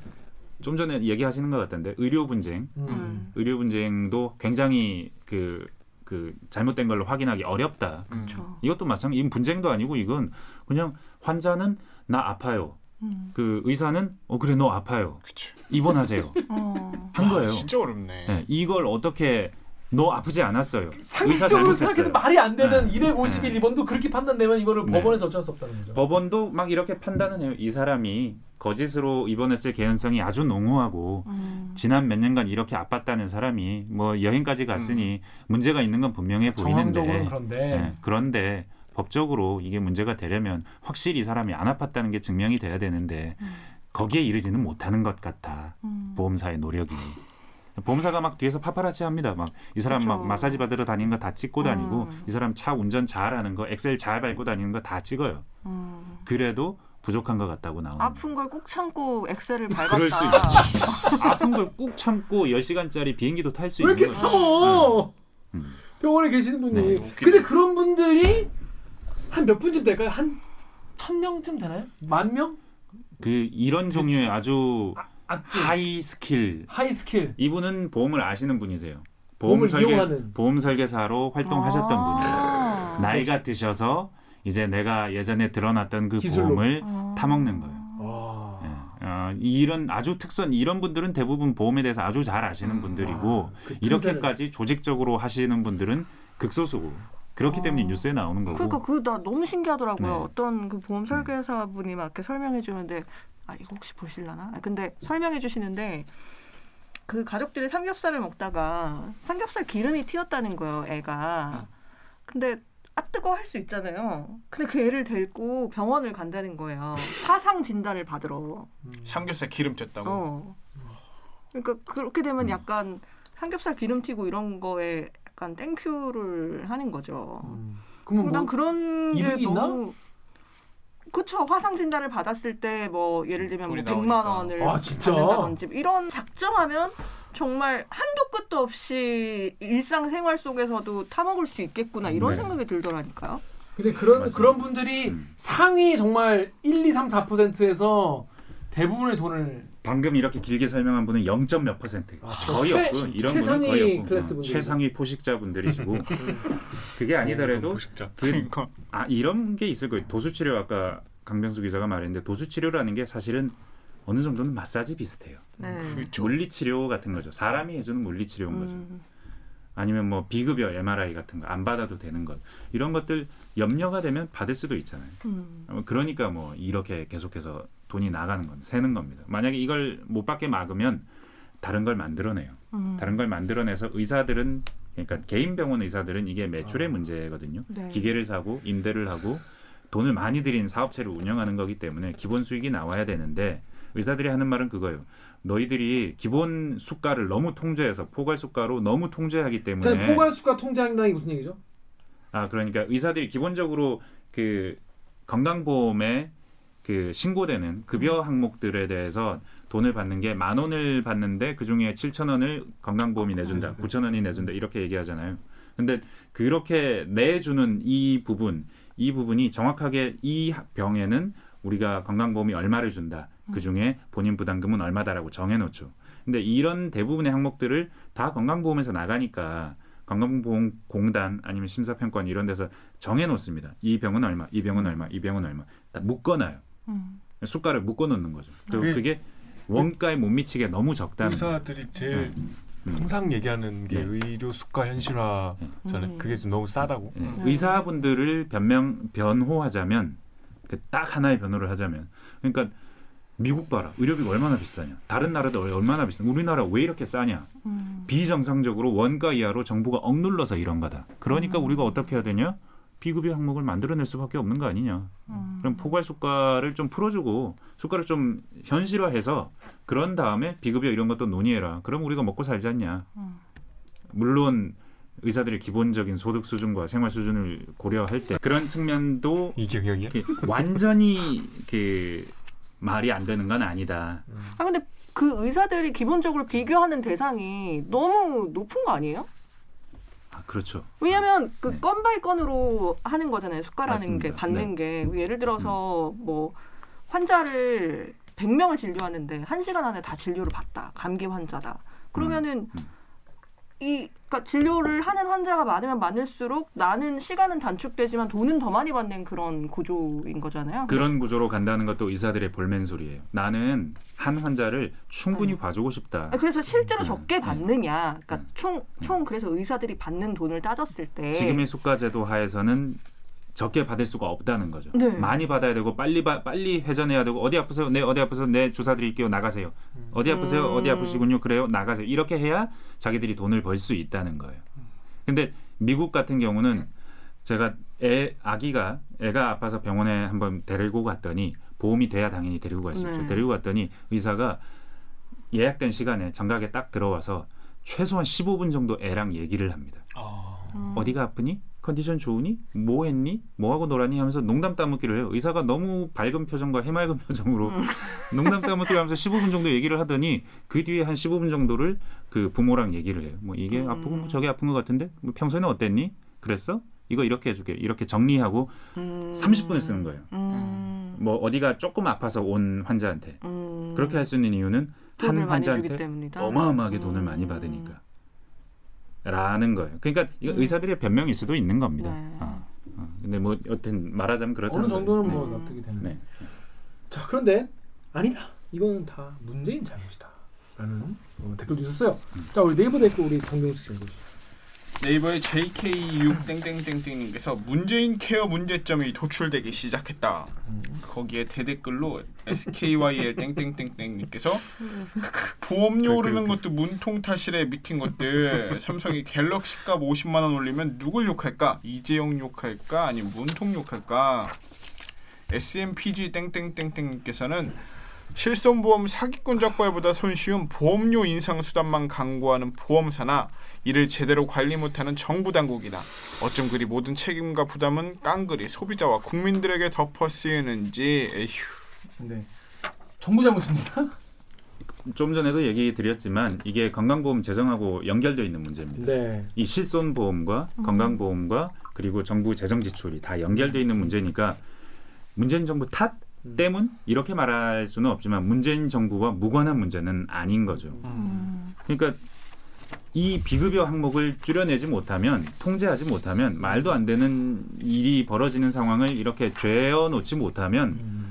Speaker 4: 좀 전에 얘기하시는 것 같던데 의료 분쟁,
Speaker 2: 음.
Speaker 6: 음.
Speaker 4: 의료 분쟁도 굉장히 그, 그 잘못된 걸로 확인하기 어렵다.
Speaker 3: 음.
Speaker 6: 그렇죠.
Speaker 4: 이것도 마찬가지. 이건 분쟁도 아니고 이건 그냥 환자는 나 아파요.
Speaker 6: 음.
Speaker 4: 그 의사는 어 그래 너 아파요.
Speaker 3: 그치.
Speaker 4: 입원하세요.
Speaker 6: 어.
Speaker 4: 한 거예요.
Speaker 3: 아, 진짜 어렵네.
Speaker 4: 네, 이걸 어떻게 너 아프지 않았어요. 의사
Speaker 2: 상식적으로. 생각해도 말이 안 되는
Speaker 4: 네.
Speaker 2: 251, 2번도 그렇게 판단되면 이거를
Speaker 4: 네.
Speaker 2: 법원에서 어쩔 수 없다는 거죠.
Speaker 4: 법원도 막 이렇게 판단은 해요. 이 사람이 거짓으로 입원했을 개연성이 아주 농후하고
Speaker 6: 음.
Speaker 4: 지난 몇 년간 이렇게 아팠다는 사람이 뭐 여행까지 갔으니 문제가 있는 건 분명해 보이는데
Speaker 2: 그런데
Speaker 4: 예, 그런데 법적으로 이게 문제가 되려면 확실히 이 사람이 안 아팠다는 게 증명이 돼야 되는데
Speaker 6: 음.
Speaker 4: 거기에 이르지는 못하는 것 같아
Speaker 6: 음.
Speaker 4: 보험사의 노력이 보험사가 막 뒤에서 파파라치 합니다 막 이 사람 막
Speaker 6: 그쵸.
Speaker 4: 마사지 받으러 다니는 거 다 찍고 다니고
Speaker 6: 음.
Speaker 4: 이 사람 차 운전 잘하는 거 엑셀 잘 밟고 다니는 거 다 찍어요
Speaker 6: 음.
Speaker 4: 그래도 부족한 것 같다고 나오는.
Speaker 6: 아픈 걸꼭 참고 엑셀을 밟았다.
Speaker 4: 그럴 수 있지. 아픈 걸 꾹 참고 10시간짜리 비행기도
Speaker 2: 탈수왜
Speaker 4: 있는
Speaker 2: 이렇게
Speaker 4: 거죠.
Speaker 2: 참어?
Speaker 4: 음.
Speaker 2: 병원에 계시는 분이.
Speaker 4: 네.
Speaker 2: 근데 그런 분들이 한 몇 분쯤 될까요? 한 천 명쯤 되나요? 만 명?
Speaker 4: 그 이런 종류의 아주
Speaker 2: 악기.
Speaker 4: high skill high
Speaker 2: skill.
Speaker 4: 이분은 보험을 아시는 분이세요. 보험 설계
Speaker 2: 이용하는.
Speaker 4: 보험 설계사로 활동하셨던 분이에요.
Speaker 6: 아.
Speaker 4: 나이가 드셔서 이제 내가 예전에 들어놨던 그
Speaker 2: 기술로.
Speaker 4: 보험을
Speaker 6: 아.
Speaker 4: 타먹는 거예요.
Speaker 2: 와.
Speaker 4: 예. 어, 이런 아주 특선 이런 분들은 대부분 보험에 대해서 아주 잘 아시는
Speaker 3: 음.
Speaker 4: 분들이고
Speaker 2: 아, 그
Speaker 4: 이렇게까지 조직적으로 하시는 분들은 극소수고 그렇기 때문에
Speaker 6: 어.
Speaker 4: 뉴스에 나오는 거고.
Speaker 6: 그러니까 그 나 너무 신기하더라고요.
Speaker 4: 네.
Speaker 6: 어떤 그 보험 설계사 분이 막 이렇게 설명해 주는데 아 이거 혹시 보실라나? 아, 근데 설명해 주시는데 그 가족들이 삼겹살을 먹다가 삼겹살 기름이 튀었다는 거예요, 애가. 근데 아 뜨거 할 수 있잖아요. 근데 그 애를 데리고 병원을 간다는 거예요. 화상 진단을 받으러.
Speaker 3: 삼겹살 기름 쪘다고.
Speaker 6: 어. 그러니까 그렇게 되면
Speaker 4: 음.
Speaker 6: 약간 삼겹살 기름 튀고 이런 거에 약간 땡큐를 하는 거죠.
Speaker 2: 음. 그러면 난뭐
Speaker 6: 그런 게
Speaker 2: 이득이 있나?
Speaker 6: 너무 그쵸 화상 진단을 받았을 때 뭐 예를 들면 뭐
Speaker 3: 돈이
Speaker 6: 100만
Speaker 3: 나오니까.
Speaker 6: 원을
Speaker 2: 아, 진짜?
Speaker 6: 받는다든지 이런 작정하면 정말 한도 끝도 없이 일상생활 속에서도 타먹을 수 있겠구나 이런
Speaker 4: 네.
Speaker 6: 생각이 들더라니까요.
Speaker 2: 근데 그런
Speaker 4: 맞습니다.
Speaker 2: 그런 분들이
Speaker 4: 음.
Speaker 2: 상위 정말 1, 2, 3, 4%에서 대부분의 돈을
Speaker 4: 방금 이렇게 길게 설명한 분은 0. 몇 퍼센트
Speaker 2: 아,
Speaker 4: 거의
Speaker 2: 최-
Speaker 4: 없고 이런 분은 거의 없고. 최상위 포식자 분들이시고 그게 아니더라도
Speaker 7: 보식자.
Speaker 4: 그,
Speaker 3: 그러니까
Speaker 4: 아 이런 게 있을 거예요 도수치료 아까 강병수 기자가 말했는데 도수치료라는 게 사실은 어느 정도는 마사지 비슷해요
Speaker 6: 네.
Speaker 3: 그렇죠.
Speaker 4: 물리치료 같은 거죠 사람이 해주는 물리치료인 거죠
Speaker 6: 음.
Speaker 4: 아니면 뭐 비급여 MRI 같은 거 안 받아도 되는 것 이런 것들 염려가 되면 받을 수도 있잖아요
Speaker 6: 음.
Speaker 4: 어, 그러니까 뭐 이렇게 계속해서 돈이 나가는 겁니다. 새는 겁니다. 만약에 이걸 못 받게 막으면 다른 걸 만들어내요.
Speaker 6: 음.
Speaker 4: 다른 걸 만들어내서 의사들은 그러니까 개인 병원 의사들은 이게 매출의
Speaker 7: 아.
Speaker 4: 문제거든요.
Speaker 6: 네.
Speaker 4: 기계를 사고 임대를 하고 돈을 많이 들인 사업체를 운영하는 거기 때문에 기본 수익이 나와야 되는데 의사들이 하는 말은 그거예요. 너희들이 기본 수가를 너무 통제해서 포괄 수가로 너무 통제하기
Speaker 2: 자,
Speaker 4: 때문에
Speaker 2: 포괄 수가 통제한다는 게 무슨 얘기죠?
Speaker 4: 아 그러니까 의사들이 기본적으로 그 건강보험에 그 신고되는 급여 항목들에 대해서 돈을 받는 게 만 원을 받는데 그 중에 7천 원을 건강보험이 내준다, 9천 원이 내준다 이렇게 얘기하잖아요. 근데 그렇게 내주는 이 부분, 이 부분이 정확하게 이 병에는 우리가 건강보험이 얼마를 준다. 그 중에 본인 부담금은 얼마다라고 정해놓죠. 근데 이런 대부분의 항목들을 다 건강보험에서 나가니까 건강보험공단 아니면 심사평가원 이런 데서 정해놓습니다. 이 병은 얼마, 이 병은 얼마, 이 병은 얼마 다 묶어놔요.
Speaker 6: 음.
Speaker 4: 수가를 묶어 놓는 거죠. 그리고
Speaker 7: 그게-
Speaker 4: 그게 원가에 못 미치게 너무 적다는 거예요.
Speaker 7: 의사들이 제일
Speaker 4: 음.
Speaker 7: 항상 얘기하는 게
Speaker 4: 네.
Speaker 7: 의료 수가 현실화잖아요.
Speaker 6: 음.
Speaker 7: 그게 좀 너무 싸다고.
Speaker 4: 예,
Speaker 6: 음.
Speaker 4: 의사분들을 변명 변호하자면 그 딱 하나의 변호를 하자면 그러니까 미국 봐라 의료비가 얼마나 비싸냐 다른 나라도 얼마나 비싸 우리나라 왜 이렇게 싸냐
Speaker 6: 음.
Speaker 4: 비정상적으로 원가 이하로 정부가 억눌러서 이런 거다 그러니까
Speaker 6: 음.
Speaker 4: 우리가 어떻게 해야 되냐 비급여 항목을 만들어낼 수밖에 없는 거 아니냐
Speaker 6: 음.
Speaker 4: 그럼 포괄 수가를 좀 풀어주고 수가를 좀 현실화해서 그런 다음에 비급여 이런 것도 논의해라 그럼 우리가 먹고 살지 않냐
Speaker 6: 음.
Speaker 4: 물론 의사들의 기본적인 소득 수준과 생활 수준을 고려할 때 그런 측면도
Speaker 7: 이경영이야?
Speaker 4: 이렇게 완전히 그 말이 안 되는 건 아니다.
Speaker 6: 아 근데 그 의사들이 기본적으로 비교하는 대상이 너무 높은 거 아니에요?
Speaker 4: 아, 그렇죠.
Speaker 6: 왜냐면 그
Speaker 4: 네.
Speaker 6: 건 by 건으로 하는 거잖아요. 수가라는
Speaker 4: 맞습니다.
Speaker 6: 게 받는 게 예를 들어서
Speaker 4: 음.
Speaker 6: 뭐 환자를 100명을 진료하는데 1시간 안에 다 진료를 받다. 감기 환자다. 그러면은
Speaker 4: 음.
Speaker 6: 이 그러니까 진료를 하는 환자가 많으면 많을수록 나는 시간은 단축되지만 돈은 더 많이 받는 그런 구조인 거잖아요.
Speaker 4: 그런 구조로 간다는 것도 의사들의 볼멘 소리예요. 나는 한 환자를 충분히
Speaker 6: 음.
Speaker 4: 봐주고 싶다.
Speaker 6: 아, 그래서 실제로
Speaker 4: 음,
Speaker 6: 적게
Speaker 4: 음,
Speaker 6: 받느냐, 그러니까
Speaker 4: 음.
Speaker 6: 총총 그래서 의사들이 받는 돈을 따졌을 때
Speaker 4: 지금의 수가제도 하에서는 적게 받을 수가 없다는 거죠.
Speaker 6: 네.
Speaker 4: 많이 받아야 되고 빨리 바, 빨리 회전해야 되고 어디 아프세요? 네 어디 아프세요? 네 주사 드릴게요. 나가세요. 어디 아프세요?
Speaker 6: 음.
Speaker 4: 어디 아프시군요. 그래요. 나가세요. 이렇게 해야 자기들이 돈을 벌 수 있다는 거예요. 근데 미국 같은 경우는 제가 애 아기가 애가 아파서 병원에 한번 데리고 갔더니 보험이 돼야 당연히 데리고 갈 수 있죠.
Speaker 6: 네.
Speaker 4: 데리고 갔더니 의사가 예약된 시간에 정각에 딱 들어와서 최소한 15분 정도 애랑 얘기를 합니다.
Speaker 6: 음.
Speaker 4: 어디가 아프니? 컨디션 좋으니? 뭐 했니? 뭐 하고 놀았니? 하면서 농담 따먹기를 해요. 의사가 너무 밝은 표정과 해맑은 표정으로
Speaker 6: 음.
Speaker 4: 농담 따먹기를 하면서 15분 정도 얘기를 하더니 그 뒤에 한 15분 정도를 그 부모랑 얘기를 해요. 뭐 이게
Speaker 6: 음.
Speaker 4: 아프고 뭐 저게 아픈 것 같은데 뭐 평소에는 어땠니? 그랬어? 이거 이렇게 해줄게. 이렇게 정리하고
Speaker 6: 음.
Speaker 4: 30분을 쓰는 거예요.
Speaker 6: 음.
Speaker 4: 뭐 어디가 조금 아파서 온 환자한테
Speaker 6: 음.
Speaker 4: 그렇게 할 수 있는 이유는 한 환자한테. 어마어마하게 돈을
Speaker 6: 음.
Speaker 4: 많이 받으니까. 라는 거예요. 그러니까 이거
Speaker 6: 음.
Speaker 4: 의사들의 변명일 수도 있는 겁니다.
Speaker 6: 네.
Speaker 4: 어, 어. 근데 뭐 여튼 말하자면 그렇다는
Speaker 2: 어느 정도는
Speaker 4: 거예요.
Speaker 2: 뭐
Speaker 6: 네.
Speaker 2: 납득이 되는.
Speaker 4: 네.
Speaker 2: 자 그런데 아니다. 이거는 다 문재인 잘못이다. 라는 어, 댓글 주셨어요. 자 우리 네이버 댓글 우리 정경식 씨 읽어주시죠.
Speaker 3: 네이버의 JK6 땡땡땡땡님께서 문재인 케어 문제점이 도출되기 시작했다. 거기에 대댓글로 SKYL 땡땡땡땡님께서 보험료 오르는 것도 문통 탓이래 미친 것들 삼성이 갤럭시 값 50만 원 올리면 누굴 욕할까? 이재용 욕할까? 아니면 문통 욕할까? SMPG 땡땡땡땡님께서는 실손보험 사기꾼 적발보다 손쉬운 보험료 인상 수단만 강구하는 보험사나 이를 제대로 관리 못하는 정부 당국이나 어쩜 그리 모든 책임과 부담은 깡그리 소비자와 국민들에게 덮어 쓰이는지 에휴
Speaker 2: 네. 정부 잘못입니다.
Speaker 4: 좀 전에도 얘기 드렸지만 이게 건강보험 재정하고 연결되어 있는 문제입니다.
Speaker 2: 네.
Speaker 4: 이 실손보험과 건강보험과 그리고 정부 재정 지출이 다 연결되어 있는 문제니까 문재인 정부 탓
Speaker 2: 음.
Speaker 4: 때문 이렇게 말할 수는 없지만 문재인 정부와 무관한 문제는 아닌 거죠.
Speaker 6: 음.
Speaker 4: 그러니까 이 비급여 항목을 줄여내지 못하면 통제하지 못하면 말도 안 되는 일이 벌어지는 상황을 이렇게 죄어놓지 못하면
Speaker 2: 음.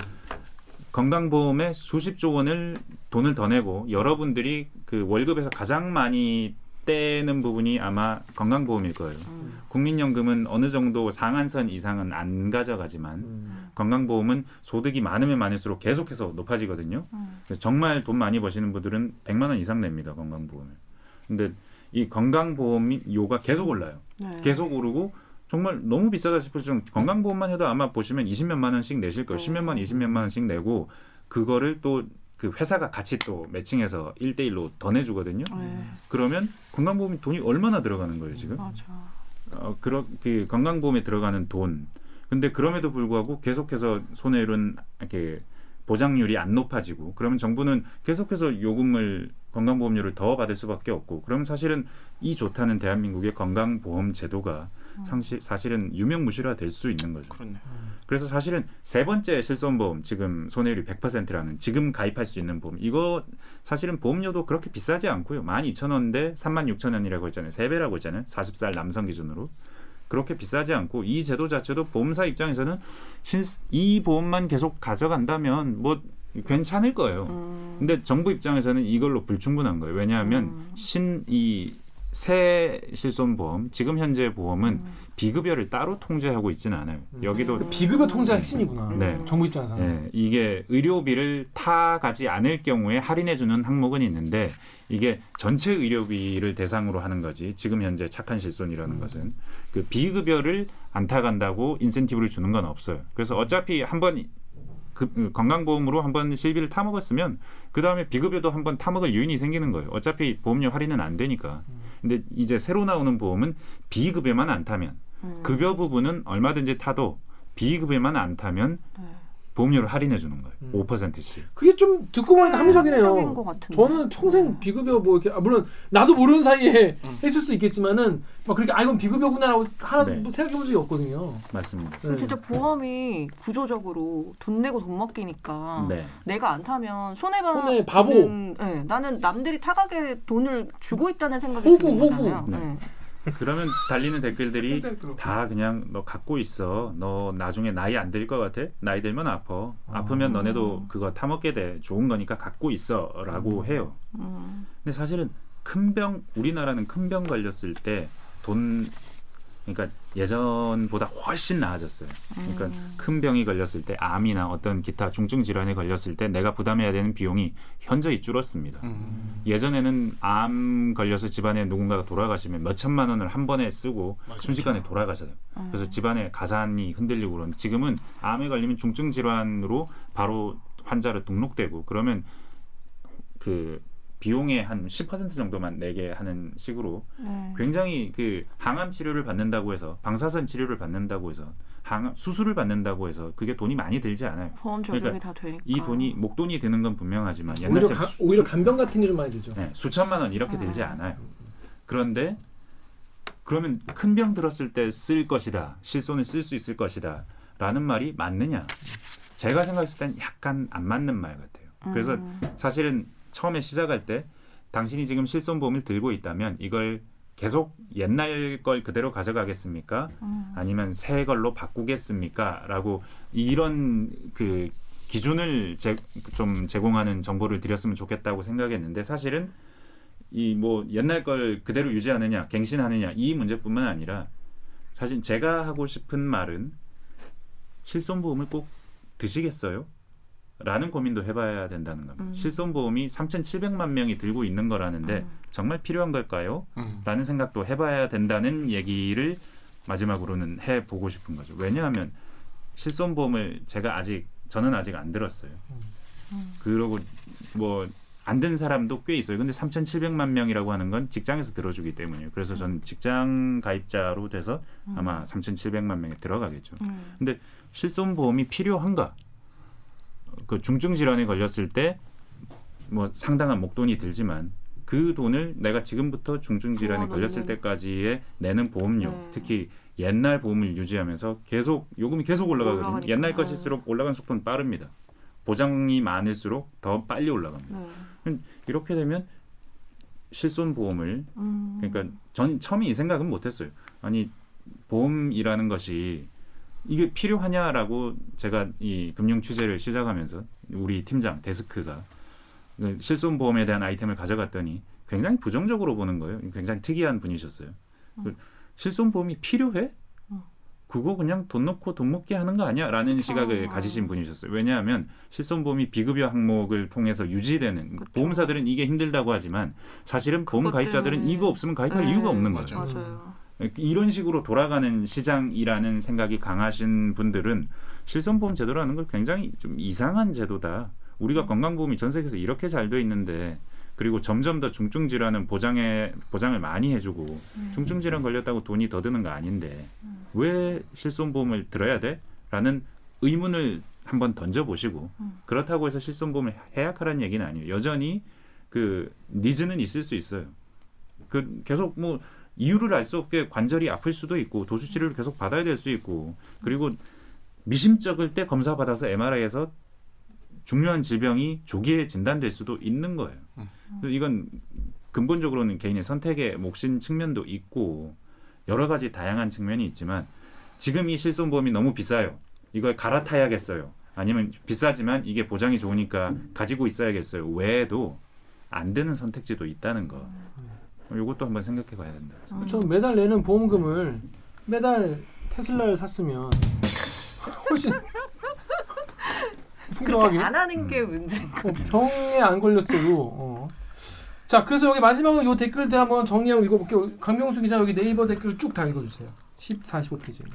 Speaker 4: 건강보험에 수십조 원을 돈을 더 내고 여러분들이 그 월급에서 가장 많이 떼는 부분이 아마 건강보험일 거예요.
Speaker 6: 음.
Speaker 4: 국민연금은 어느 정도 상한선 이상은 안 가져가지만
Speaker 2: 음.
Speaker 4: 건강보험은 소득이 많으면 많을수록 계속해서 높아지거든요.
Speaker 6: 음.
Speaker 4: 그래서 정말 돈 많이 버시는 분들은 100만 원 이상 냅니다 건강보험을. 근데 이 건강보험료가 계속 올라요.
Speaker 6: 네.
Speaker 4: 계속 오르고 정말 너무 비싸다 싶을 정도 건강보험만 해도 아마 보시면 20몇만 원씩 내실 거예요. 10몇만 원, 20몇만 원씩 내고 그거를 또 그 회사가 같이 또 매칭해서 1대1로 더 내주거든요.
Speaker 6: 네.
Speaker 4: 그러면 건강보험이 돈이 얼마나 들어가는 거예요 지금?
Speaker 6: 맞아.
Speaker 4: 어, 그러, 그 건강보험에 들어가는 돈. 근데 그럼에도 불구하고 계속해서 손해율은 이렇게 보장률이 안 높아지고 그러면 정부는 계속해서 요금을 건강보험료를 더 받을 수밖에 없고 그러면 사실은 이 좋다는 대한민국의 건강보험 제도가 상시, 사실은 유명무실화 될 수 있는 거죠.
Speaker 3: 그렇네.
Speaker 4: 그래서 사실은 세 번째 실손보험 지금 손해율이 100%라는 지금 가입할 수 있는 보험 이거 사실은 보험료도 그렇게 비싸지 않고요. 12,000원대 36,000원이라고 했잖아요. 세배라고 했잖아요. 40살 남성 기준으로. 그렇게 비싸지 않고 이 제도 자체도 보험사 입장에서는 신, 이 보험만 계속 가져간다면 뭐 괜찮을 거예요.
Speaker 6: 음.
Speaker 4: 근데 정부 입장에서는 이걸로 불충분한 거예요. 왜냐하면
Speaker 6: 음.
Speaker 4: 신이 새 실손보험 지금 현재 보험은
Speaker 6: 음.
Speaker 4: 비급여를 따로 통제하고 있지는 않아요. 여기도
Speaker 2: 그 비급여 통제가 핵심이구나.
Speaker 4: 네.
Speaker 2: 정부 입장에서는.
Speaker 4: 예, 이게 의료비를 타가지 않을 경우에 할인해주는 항목은 있는데 이게 전체 의료비를 대상으로 하는 거지 지금 현재 착한 실손이라는 것은 그 비급여를 안 타간다고 인센티브를 주는 건 없어요. 그래서 어차피 한번 그, 그 건강보험으로 한번 실비를 타먹었으면 그 다음에 비급여도 한번 타먹을 요인이 생기는 거예요. 어차피 보험료 할인은 안 되니까. 근데 이제 새로 나오는 보험은 비급여만 안 타면
Speaker 6: 음.
Speaker 4: 급여 부분은 얼마든지 타도 비급여만 안 타면
Speaker 6: 네.
Speaker 4: 보험료를 할인해 주는 거예요.
Speaker 2: 음.
Speaker 4: 5%씩.
Speaker 2: 그게 좀 듣고 보니까
Speaker 6: 합리적인
Speaker 2: 합리적이네요. 저는 평생 비급여 뭐 이렇게 아, 물론 나도 모르는 사이에
Speaker 3: 음.
Speaker 2: 했을 수 있겠지만은 막 그렇게 아 이건 비급여구나라고 하나
Speaker 4: 네.
Speaker 2: 뭐 생각해 본 적이 없거든요.
Speaker 4: 맞습니다.
Speaker 2: 네.
Speaker 6: 진짜 보험이 구조적으로 돈 내고 돈 맡기니까
Speaker 4: 네.
Speaker 6: 내가 안 타면 손해 봐.
Speaker 2: 손해 바보.
Speaker 6: 네, 나는 남들이 타가게 돈을 주고 있다는 생각이
Speaker 2: 호구,
Speaker 6: 드는
Speaker 2: 호구.
Speaker 4: 네.
Speaker 6: 네.
Speaker 4: 그러면 달리는 댓글들이. 다 그냥 너 갖고 있어. 너 나중에 나이 안 들 것 같아? 나이 들면 아파. 아프면 너네도 그거 타먹게 돼. 좋은 거니까 갖고 있어라고 해요.
Speaker 6: 음.
Speaker 4: 근데 사실은 큰 병 우리나라는 큰 병 걸렸을 때 돈 그러니까 예전보다 훨씬 나아졌어요. 그러니까
Speaker 6: 음.
Speaker 4: 큰 병이 걸렸을 때 암이나 어떤 기타 중증 질환에 걸렸을 때 내가 부담해야 되는 비용이 현저히 줄었습니다.
Speaker 3: 음.
Speaker 4: 예전에는 암 걸려서 집안에 누군가가 돌아가시면 몇 천만 원을 한 번에 쓰고
Speaker 3: 맞아요.
Speaker 4: 순식간에 돌아가셔요.
Speaker 6: 음.
Speaker 4: 그래서 집안에 가산이 흔들리고 그러는데 지금은 암에 걸리면 중증 질환으로 바로 환자로 등록되고 그러면 그 비용의 한 10% 정도만 내게 하는 식으로
Speaker 6: 네.
Speaker 4: 굉장히 그 항암 치료를 받는다고 해서 방사선 치료를 받는다고 해서 항암 수술을 받는다고 해서 그게 돈이 많이 들지 않아요.
Speaker 6: 보험 적용이
Speaker 4: 그러니까
Speaker 6: 다 되니까.
Speaker 4: 이 돈이 목돈이 드는 건 분명하지만
Speaker 2: 오히려,
Speaker 4: 옛날처럼
Speaker 2: 가,
Speaker 4: 수-
Speaker 2: 오히려
Speaker 4: 수-
Speaker 2: 간병 같은 게 좀 많이 들죠.
Speaker 4: 네, 수천만 원 이렇게 들지
Speaker 6: 음.
Speaker 4: 않아요. 그런데 그러면 큰 병 들었을 때 쓸 것이다. 실손을 쓸 수 있을 것이다. 라는 말이 맞느냐? 제가 생각했을 땐 약간 안 맞는 말 같아요. 그래서
Speaker 6: 음.
Speaker 4: 사실은 처음에 시작할 때 당신이 지금 실손보험을 들고 있다면 이걸 계속 옛날 걸 그대로 가져가겠습니까?
Speaker 6: 음.
Speaker 4: 아니면 새 걸로 바꾸겠습니까? 라고 이런 그 기준을 제, 좀 제공하는 정보를 드렸으면 좋겠다고 생각했는데 사실은 이 뭐 옛날 걸 그대로 유지하느냐 갱신하느냐 이 문제뿐만 아니라 사실 제가 하고 싶은 말은 실손보험을 꼭 드시겠어요? 라는 고민도 해봐야 된다는 겁니다.
Speaker 6: 음.
Speaker 4: 실손보험이 3,700만 명이 들고 있는 거라는데
Speaker 6: 음.
Speaker 4: 정말 필요한 걸까요?
Speaker 3: 음.
Speaker 4: 라는 생각도 해봐야 된다는 얘기를 마지막으로는 해보고 싶은 거죠. 왜냐하면 실손보험을 제가 아직 저는 아직 안 들었어요. 그러고 뭐 안 든 사람도 꽤 있어요. 근데 3,700만 명이라고 하는 건 직장에서 들어주기 때문이에요. 그래서 저는 직장 가입자로 돼서 아마 3,700만 명에 들어가겠죠.
Speaker 6: 음.
Speaker 4: 근데 실손보험이 필요한가? 그 중증 질환에 걸렸을 때 뭐 상당한 목돈이 들지만 그 돈을 내가 지금부터 중증 질환에
Speaker 6: 부어놓는.
Speaker 4: 걸렸을 때까지의 내는 보험료,
Speaker 6: 네.
Speaker 4: 특히 옛날 보험을 유지하면서 계속 요금이 계속 올라가거든요.
Speaker 6: 올라가니까.
Speaker 4: 옛날 것일수록 올라간 속도는 빠릅니다. 보장이 많을수록 더 빨리 올라갑니다.
Speaker 6: 네.
Speaker 4: 이렇게 되면 실손 보험을
Speaker 6: 음.
Speaker 4: 그러니까 전 처음에 이 생각은 못했어요. 아니 보험이라는 것이 이게 필요하냐라고 제가 이 금융 취재를 시작하면서 우리 팀장 데스크가 그 실손 보험에 대한 아이템을 가져갔더니 굉장히 부정적으로 보는 거예요. 굉장히 특이한 분이셨어요. 그 실손 보험이 필요해?
Speaker 6: 음.
Speaker 4: 그거 그냥 돈 넣고 돈 먹게 하는 거 아니야 라는
Speaker 6: 그쵸.
Speaker 4: 시각을 가지신 분이셨어요. 왜냐하면 실손보험이 비급여 항목을 통해서 유지되는 보험사들은 이게 힘들다고 하지만 사실은 보험 가입자들은. 이거 없으면 가입할
Speaker 6: 네,
Speaker 4: 이유가 없는. 거죠.
Speaker 6: 맞아요.
Speaker 4: 이런 식으로 돌아가는 시장이라는 생각이 강하신 분들은 실손보험 제도라는 걸 굉장히 좀 이상한 제도다. 우리가 건강보험이 전 세계에서 이렇게 잘 돼 있는데 그리고 점점 더 중증 질환은 보장에 보장을 많이 해주고 중증 질환 걸렸다고 돈이 더 드는 거 아닌데 왜 실손보험을 들어야 돼? 라는 의문을 한번 던져보시고 그렇다고 해서 실손보험을 해약하라는 얘기는 아니에요. 여전히 그 니즈는 있을 수 있어요. 그 계속 뭐 이유를 알 수 없게 관절이 아플 수도 있고 도수 치료를 계속 받아야 될 수 있고 그리고 미심쩍을 때 검사 받아서 MRI에서 중요한 질병이 조기에 진단될 수도 있는 거예요. 그래서 이건 근본적으로는 개인의 선택의 몫인 측면도 있고 여러 가지 다양한 측면이 있지만 지금 이 실손보험이 너무 비싸요. 이걸 갈아타야겠어요. 아니면 비싸지만 이게 보장이 좋으니까 가지고 있어야겠어요. 외에도 안 되는 선택지도 있다는 거. 이것도 한번 생각해 봐야 된다.
Speaker 2: 저 매달 내는 보험금을 매달 테슬라를 샀으면 훨씬 풍성하게
Speaker 6: 안 하는 게 문제.
Speaker 2: 어, 병에 안 걸렸어도. 어. 자, 그래서 여기 마지막으로 이 댓글들 한번 정리하고 읽어볼게요. 강병수 기자 여기 네이버 댓글 쭉 다 읽어주세요. 10, 45페이지입니다.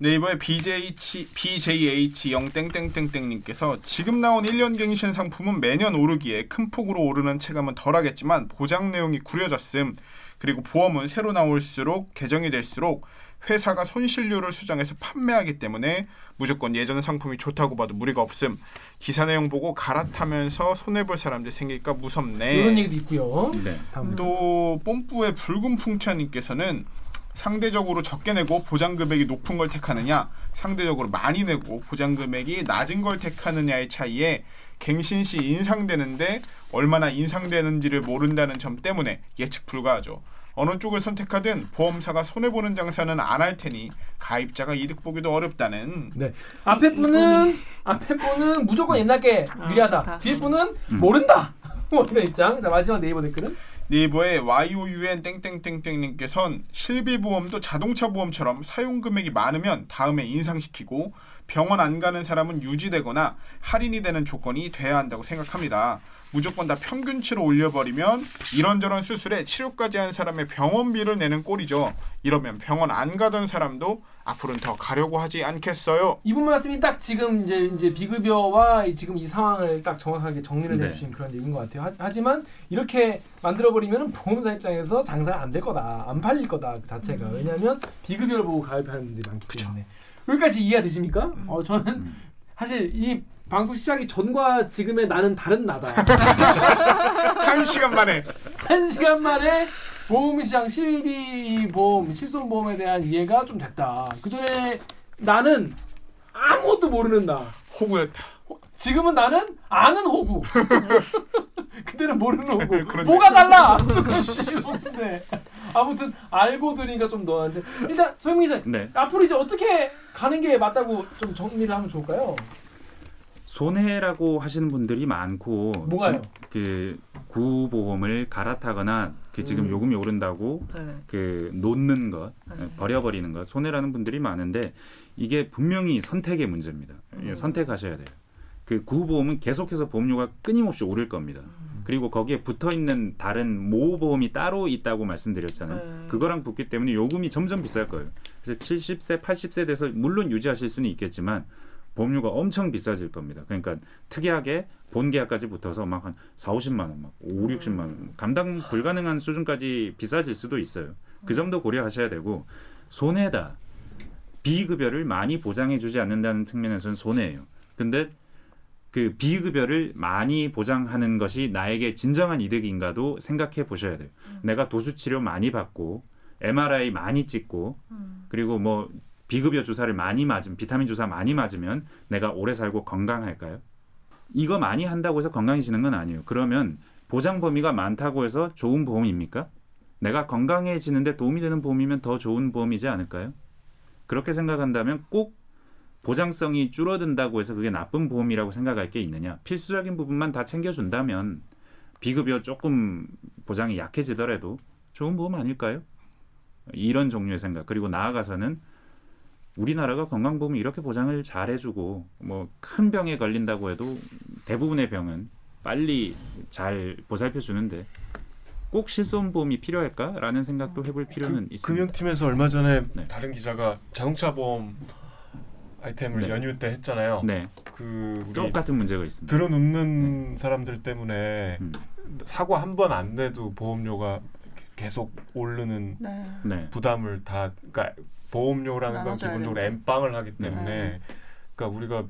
Speaker 3: 네이버의 BJH, BJH0 땡땡땡땡님께서 지금 나온 1년 갱신 상품은 매년 오르기에 큰 폭으로 오르는 체감은 덜하겠지만 보장 내용이 구려졌음 그리고 보험은 새로 나올수록 개정이 될수록 회사가 손실료를 수정해서 판매하기 때문에 무조건 예전 상품이 좋다고 봐도 무리가 없음 기사 내용 보고 갈아타면서 손해볼 사람들 생길까 무섭네
Speaker 2: 이런 얘기도 있고요.
Speaker 4: 네.
Speaker 3: 또 뽐뿌의 붉은 풍차님께서는 상대적으로 적게 내고 보장 금액이 높은 걸 택하느냐, 상대적으로 많이 내고 보장 금액이 낮은 걸 택하느냐의 차이에 갱신 시 인상되는데 얼마나 인상되는지를 모른다는 점 때문에 예측 불가하죠. 어느 쪽을 선택하든 보험사가 손해 보는 장사는 안 할 테니 가입자가 이득 보기도 어렵다는
Speaker 2: 네. 앞에 분은 앞에 분은 무조건 옛날 게
Speaker 6: 아,
Speaker 2: 유리하다. 뒤에 분은
Speaker 4: 음.
Speaker 2: 모른다. 뭐 이런 입장. 자 마지막 네이버 댓글은
Speaker 3: 네이버의 YOUN 땡땡땡땡님께선 실비보험도 자동차 보험처럼 사용 금액이 많으면 다음에 인상시키고 병원 안 가는 사람은 유지되거나 할인이 되는 조건이 돼야 한다고 생각합니다. 무조건 다 평균치로 올려버리면 이런저런 수술에 치료까지 한 사람의 병원비를 내는 꼴이죠. 이러면 병원 안 가던 사람도 앞으로는 더 가려고 하지 않겠어요.
Speaker 2: 이분 말씀이 딱 지금 이제 이제 비급여와 이 지금 이 상황을 딱 정확하게 정리를
Speaker 4: 네.
Speaker 2: 해주신 그런 얘기인 것 같아요. 하, 지만 이렇게 만들어 버리면 보험사 입장에서 장사가 안 될 거다, 안 팔릴 거다 그 자체가 왜냐하면 비급여를 보고 가입하는 분들이 많기 때문에 여기까지 이해가 되십니까? 어 저는 사실 이 방송 시작이 전과 지금의 나는 다른 나다.
Speaker 3: 한 시간 만에
Speaker 2: 한 시간 만에 보험시장 실비 보험, 실손보험에 대한 이해가 좀 됐다. 그 전에 나는 아무것도 모르는 나.
Speaker 3: 호구였다.
Speaker 2: 지금은 나는 아는 호구. 그때는 모르는 호구.
Speaker 3: 그런데.
Speaker 2: 뭐가 달라? 네. 아무튼 알고 들으니까 좀 너한테 일단 소영 기자
Speaker 4: 네.
Speaker 2: 앞으로 이제 어떻게 가는 게 맞다고 좀 정리를 하면 좋을까요?
Speaker 4: 손해라고 하시는 분들이 많고
Speaker 2: 뭐가요?
Speaker 4: 그 구보험을 갈아타거나 그 지금
Speaker 2: 음.
Speaker 4: 요금이 오른다고
Speaker 6: 네.
Speaker 4: 그 놓는 것
Speaker 6: 네.
Speaker 4: 버려버리는 것 손해라는 분들이 많은데 이게 분명히 선택의 문제입니다. 예,
Speaker 2: 음.
Speaker 4: 선택하셔야 돼요. 그 구보험은 계속해서 보험료가 끊임없이 오를 겁니다.
Speaker 2: 음.
Speaker 4: 그리고 거기에 붙어 있는 다른 모보험이 따로 있다고 말씀드렸잖아요.
Speaker 6: 네.
Speaker 4: 그거랑 붙기 때문에 요금이 점점 비쌀 거예요. 그래서 70세, 80세 돼서 물론 유지하실 수는 있겠지만 보험료가 엄청 비싸질 겁니다. 그러니까 특이하게 본계약까지 붙어서 막한 4, 50만 원, 막 5, 60만 원 감당 불가능한 수준까지 비싸질 수도 있어요. 그 점도 고려하셔야 되고 손해다. 비급여를 많이 보장해 주지 않는다는 측면에서는 손해예요. 근데 그 비급여를 많이 보장하는 것이 나에게 진정한 이득인가도 생각해 보셔야 돼요. 내가 도수 치료 많이 받고 MRI 많이 찍고 그리고 뭐 비급여 주사를 많이 맞으면 비타민 주사 많이 맞으면 내가 오래 살고 건강할까요? 이거 많이 한다고 해서 건강해지는 건 아니에요. 그러면 보장 범위가 많다고 해서 좋은 보험입니까? 내가 건강해지는데 도움이 되는 보험이면 더 좋은 보험이지 않을까요? 그렇게 생각한다면 꼭 보장성이 줄어든다고 해서 그게 나쁜 보험이라고 생각할 게 있느냐? 필수적인 부분만 다 챙겨준다면 비급여 조금 보장이 약해지더라도 좋은 보험 아닐까요? 이런 종류의 생각 그리고 나아가서는 우리나라가 건강보험을 이렇게 보장을 잘 해주고 뭐 큰 병에 걸린다고 해도 대부분의 병은 빨리 잘 보살펴 주는데 꼭 실손보험이 필요할까라는 생각도 해볼 필요는 있습니다.
Speaker 7: 금융팀에서 얼마 전에
Speaker 4: 네.
Speaker 7: 다른 기자가 자동차 보험 아이템을
Speaker 4: 네.
Speaker 7: 연휴 때 했잖아요.
Speaker 4: 네,
Speaker 7: 그
Speaker 4: 똑같은 문제가 있습니다.
Speaker 7: 들어눕는 사람들 때문에
Speaker 4: 음.
Speaker 7: 사고 한 번 안 내도 보험료가 계속 오르는
Speaker 6: 네.
Speaker 4: 네,
Speaker 7: 부담을 다 그러니까 보험료라는 건 기본적으로. 엠빵을 하기
Speaker 4: 네.
Speaker 7: 때문에 그러니까 우리가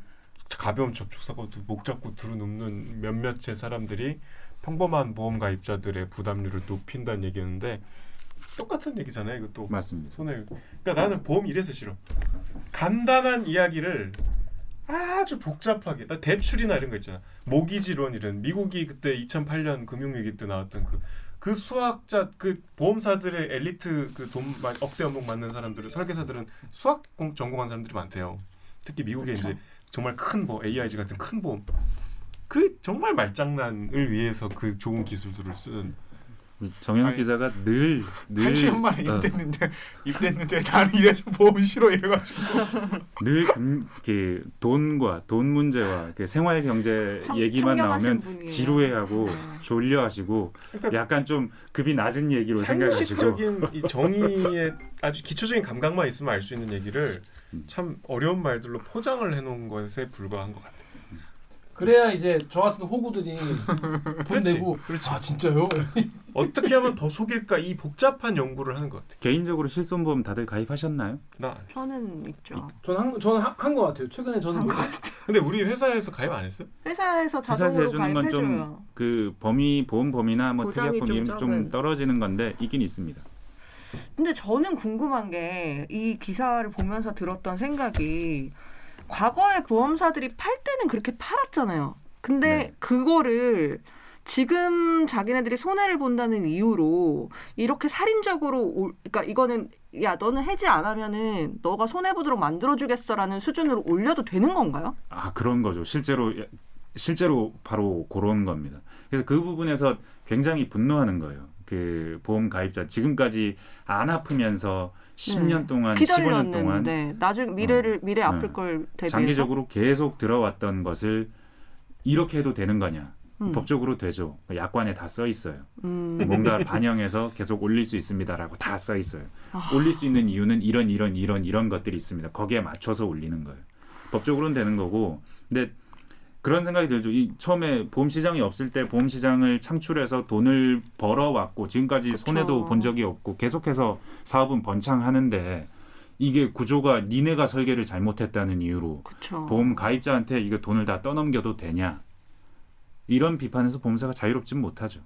Speaker 7: 가벼운 접촉사고 목 잡고 들어눕는 몇몇의 사람들이 평범한 보험 가입자들의 부담률을 높인다는 얘기였는데 똑같은 얘기잖아요. 이것도
Speaker 4: 맞습니다.
Speaker 7: 손해. 그러니까 나는 보험 이래서 싫어. 간단한 이야기를 아주 복잡하게 나 대출이나 이런 거 있잖아. 모기지론 이런 미국이 그때 2008년 금융위기 때 나왔던 그 그 수학자 그 보험사들의 엘리트 그 돈 억대 연봉 받는 사람들은 설계사들은 수학 공, 전공한 사람들이 많대요. 특히 미국에
Speaker 6: 그쵸.
Speaker 7: 이제 정말 큰 뭐 AIG 같은 큰 보험 그 정말 말장난을 위해서 그 좋은 기술들을 쓰는
Speaker 4: 정현욱 기자가
Speaker 3: 늘늘한 시간 만에
Speaker 4: 어,
Speaker 3: 입됐는데 입됐는데 나는 이래서 보험 싫어 이래가지고
Speaker 4: 늘 금, 그 돈과 돈 문제와 그 생활 경제
Speaker 6: 청-
Speaker 4: 얘기만 나오면
Speaker 6: 분이에요.
Speaker 4: 지루해하고
Speaker 6: 네.
Speaker 4: 졸려하시고
Speaker 7: 그러니까
Speaker 4: 약간 좀 급이 낮은 얘기로 생각하시고
Speaker 7: 상식적인 이 정의의 아주 기초적인 감각만 있으면 알 수 있는 얘기를
Speaker 4: 음.
Speaker 7: 참 어려운 말들로 포장을 해놓은 것에 불과한 것 같아요.
Speaker 2: 그래야 이제 저 같은 호구들이
Speaker 7: 그렇지,
Speaker 2: 분내고
Speaker 7: 그렇지.
Speaker 2: 아 진짜요?
Speaker 7: 어떻게 하면 더 속일까 이 복잡한 연구를 하는 것 같아.
Speaker 4: 개인적으로 실손보험 다들 가입하셨나요?
Speaker 7: 나. 안 했어.
Speaker 6: 저는 있죠.
Speaker 2: 저는 한 저는 한것 같아요. 최근에 저는 뭐,
Speaker 7: 근데 우리 회사에서 가입 안 했어요?
Speaker 6: 회사에서
Speaker 4: 회사에서
Speaker 6: 자동으로
Speaker 4: 해주는 건좀
Speaker 6: 가입해줘요.
Speaker 4: 그 범위 보험 범위나 뭐 특약
Speaker 6: 보장이 좀
Speaker 4: 범위 좀,
Speaker 6: 적은.
Speaker 4: 떨어지는 건데 있긴 있습니다.
Speaker 6: 근데 저는 궁금한 게 이 기사를 보면서 들었던 생각이 과거에 보험사들이 팔 때는 그렇게 팔았잖아요. 근데
Speaker 4: 네.
Speaker 6: 그거를 지금 자기네들이 손해를 본다는 이유로 이렇게 살인적으로 올, 그러니까 이거는 야 너는 해지 안 하면은 너가 손해 보도록 만들어 주겠어라는 수준으로 올려도 되는 건가요?
Speaker 4: 아 그런 거죠. 실제로 실제로 바로 그런 겁니다. 그래서 그 부분에서 굉장히 분노하는 거예요. 그 보험 가입자 지금까지 안 아프면서 10년 동안 15년 동안
Speaker 6: 기다렸는데 나중 미래를 미래 아플
Speaker 4: 네.
Speaker 6: 걸 대비해서
Speaker 4: 장기적으로 계속 들어왔던 것을 이렇게 해도 되는 거냐?
Speaker 6: 음.
Speaker 4: 법적으로 되죠. 약관에 다 써 있어요.
Speaker 6: 음.
Speaker 4: 뭔가 반영해서 계속 올릴 수 있습니다라고 다 써 있어요.
Speaker 6: 아.
Speaker 4: 올릴 수 있는 이유는 이런 이런 이런 이런 것들이 있습니다. 거기에 맞춰서 올리는 거예요. 법적으로는 되는 거고, 근데 그런 생각이 들죠. 이 처음에 보험 시장이 없을 때 보험 시장을 창출해서 돈을 벌어 왔고 지금까지
Speaker 6: 그쵸.
Speaker 4: 손해도 본 적이 없고 계속해서 사업은 번창하는데 이게 구조가 니네가 설계를 잘못했다는 이유로
Speaker 6: 그쵸.
Speaker 4: 보험 가입자한테 이거 돈을 다 떠넘겨도 되냐? 이런 비판에서 보험사가 자유롭진 못하죠.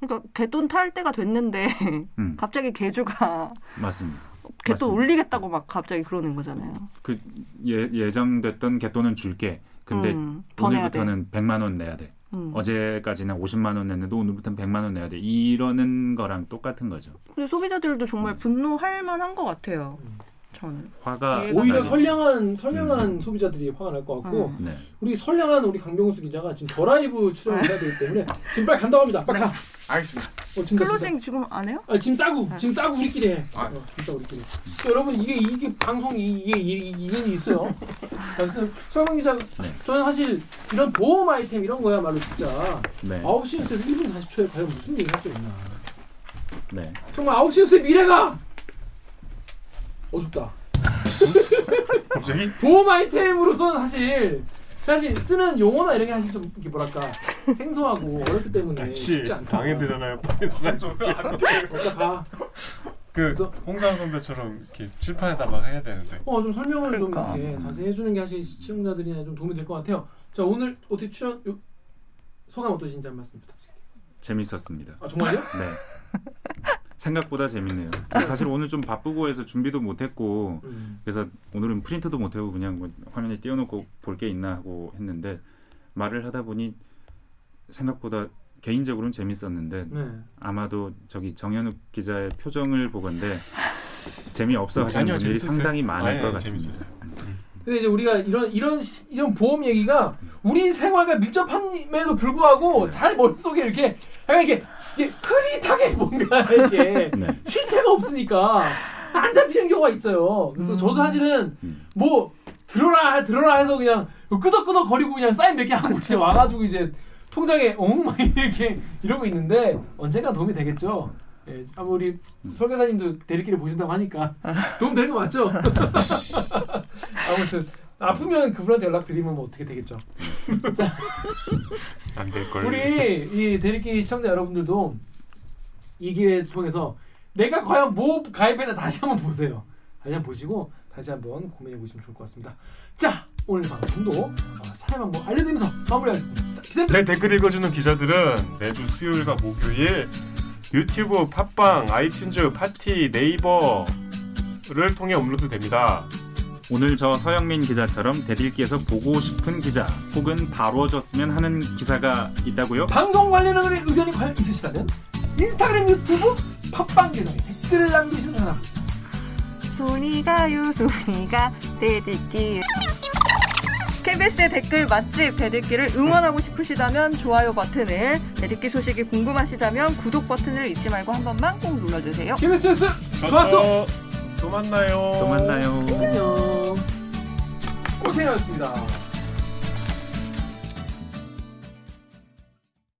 Speaker 6: 그러니까 개돈 탈 때가 됐는데
Speaker 4: 음,
Speaker 6: 갑자기 개주가
Speaker 4: 맞습니다.
Speaker 6: 개돈. 올리겠다고 막 갑자기 그러는 거잖아요.
Speaker 4: 그 예, 예정됐던 개돈은 줄게. 근데
Speaker 6: 음.
Speaker 4: 오늘부터는 100만 원 내야 돼.
Speaker 6: 음.
Speaker 4: 어제까지는 50만 원 냈는데 오늘부터는 100만 원 내야 돼. 이러는 거랑 똑같은 거죠.
Speaker 6: 근데 소비자들도 정말
Speaker 4: 음.
Speaker 6: 분노할 만한 것 같아요. 저는.
Speaker 4: 화가
Speaker 2: 오히려. 선량한 선량한
Speaker 4: 음.
Speaker 2: 소비자들이 화가 날 것 같고
Speaker 6: 음.
Speaker 4: 네.
Speaker 2: 우리 선량한 우리 강병수 기자가 지금 더 라이브 출연을 해야 되기 때문에 지금 빨리 간다고 합니다. 빨리 가.
Speaker 3: 알겠습니다.
Speaker 2: 어, 진짜 진짜.
Speaker 6: 클로징 지금 안 해요?
Speaker 2: 아, 짐 싸고 짐 싸고 우리끼리 해.
Speaker 3: 아.
Speaker 2: 어, 진짜 우리끼리. 여러분 이게 이게 방송이 이게 이- 이게 있어요. 자, 그래서 설명 기자
Speaker 4: 네.
Speaker 2: 저는 사실 이런 보험 아이템 이런 거야 말로 진짜
Speaker 4: 네.
Speaker 2: 9시 뉴스에서 1분 40초에 과연 무슨 얘기 할수 있나.
Speaker 4: 네.
Speaker 2: 정말 9시 뉴스의 미래가 어둡다.
Speaker 7: 갑자기
Speaker 2: 보험 아이템으로서는 사실 사실 쓰는 용어나 이런 게 사실 좀 이렇게 뭐랄까 생소하고 어렵기 때문에
Speaker 7: 혹시
Speaker 2: 쉽지 않다.
Speaker 7: 방해되잖아요. 빨리 나가주세요.
Speaker 2: 그러니까 가.
Speaker 7: 그
Speaker 2: 그래서-
Speaker 7: 홍상 선배처럼 이렇게 칠판에다 막 해야 되는데.
Speaker 2: 어, 좀 설명을
Speaker 6: 그러니까.
Speaker 2: 좀 이렇게 자세히 해주는 게 사실 시청자들이나 좀 도움이 될 것 같아요. 자 오늘 어떻게 출연 요, 소감 어떠신지 한 말씀 부탁드립니다.
Speaker 4: 재밌었습니다.
Speaker 2: 아 정말요?
Speaker 4: 네. 생각보다 재밌네요. 사실 오늘 좀 바쁘고 해서 준비도 못했고
Speaker 2: 음.
Speaker 4: 그래서 오늘은 프린트도 못하고 그냥 뭐 화면에 띄워놓고 볼 게 있나 하고 했는데 말을 하다 보니 생각보다 개인적으로는 재밌었는데
Speaker 2: 네.
Speaker 4: 아마도 저기 정현욱 기자의 표정을 보건데 재미없어 하시는
Speaker 7: 아니요,
Speaker 4: 분들이
Speaker 7: 재밌었어요.
Speaker 4: 상당히 많을
Speaker 7: 아니,
Speaker 4: 것
Speaker 7: 아니,
Speaker 4: 같습니다.
Speaker 7: 재밌었어요.
Speaker 2: 근데 이제 우리가 이런 이런 시- 이런 보험 얘기가 우리 생활과 밀접함에도 불구하고
Speaker 4: 네.
Speaker 2: 잘 머릿속에 이렇게 약간 이렇게 이게 흐릿하게 뭔가 이렇게
Speaker 4: 네.
Speaker 2: 실체가 없으니까 안 잡히는 경우가 있어요. 그래서 저도 사실은 뭐 들어라 들어라 해서 그냥 끄덕끄덕 거리고 그냥 사인 몇 개 하고 이제 와가지고 이제 통장에 엉막 이렇게 이러고 있는데 언젠가 도움이 되겠죠. 예, 아마 우리 설계사님도 대리기를 보신다고 하니까 도움 되는 거 맞죠? 아무튼 아프면 그분한테 연락 드리면 뭐 어떻게 되겠죠.
Speaker 7: 안될 걸.
Speaker 2: 우리 이 대리기 시청자 여러분들도 이 기회 통해서 내가 과연 뭐 가입했나 다시 한번 보세요. 다시 한번 보시고 다시 한번 고민해 보시면 좋을 것 같습니다. 자 오늘 방송도 어, 참여 방법 알려드리면서 마무리하겠습니다. 자,
Speaker 7: 내 댓글 읽어주는 기자들은 매주 수요일과 목요일 유튜브, 팟빵, iTunes, 팟티, 네이버를 통해 업로드됩니다.
Speaker 4: 오늘 저 서영민 기자처럼 댓읽기에서 보고 싶은 기자 혹은 다뤄졌으면 하는 기사가 있다고요?
Speaker 2: 방송 관련한 의견이 과연 있으시다면 인스타그램, 유튜브, 팟빵 계정에 댓글을 남기시면 전화 보세요.
Speaker 6: 손이 가요 손이 가 대들기 KBS의 댓글 맛집 대들기를 응원하고 싶으시다면 좋아요 버튼을 대들기 소식이 궁금하시다면 구독 버튼을 잊지 말고 한 번만 꼭 눌러주세요.
Speaker 2: KBS 뉴스 좋았어.
Speaker 7: 또 만나요.
Speaker 4: 또 만나요.
Speaker 2: 안녕. 고생하셨습니다.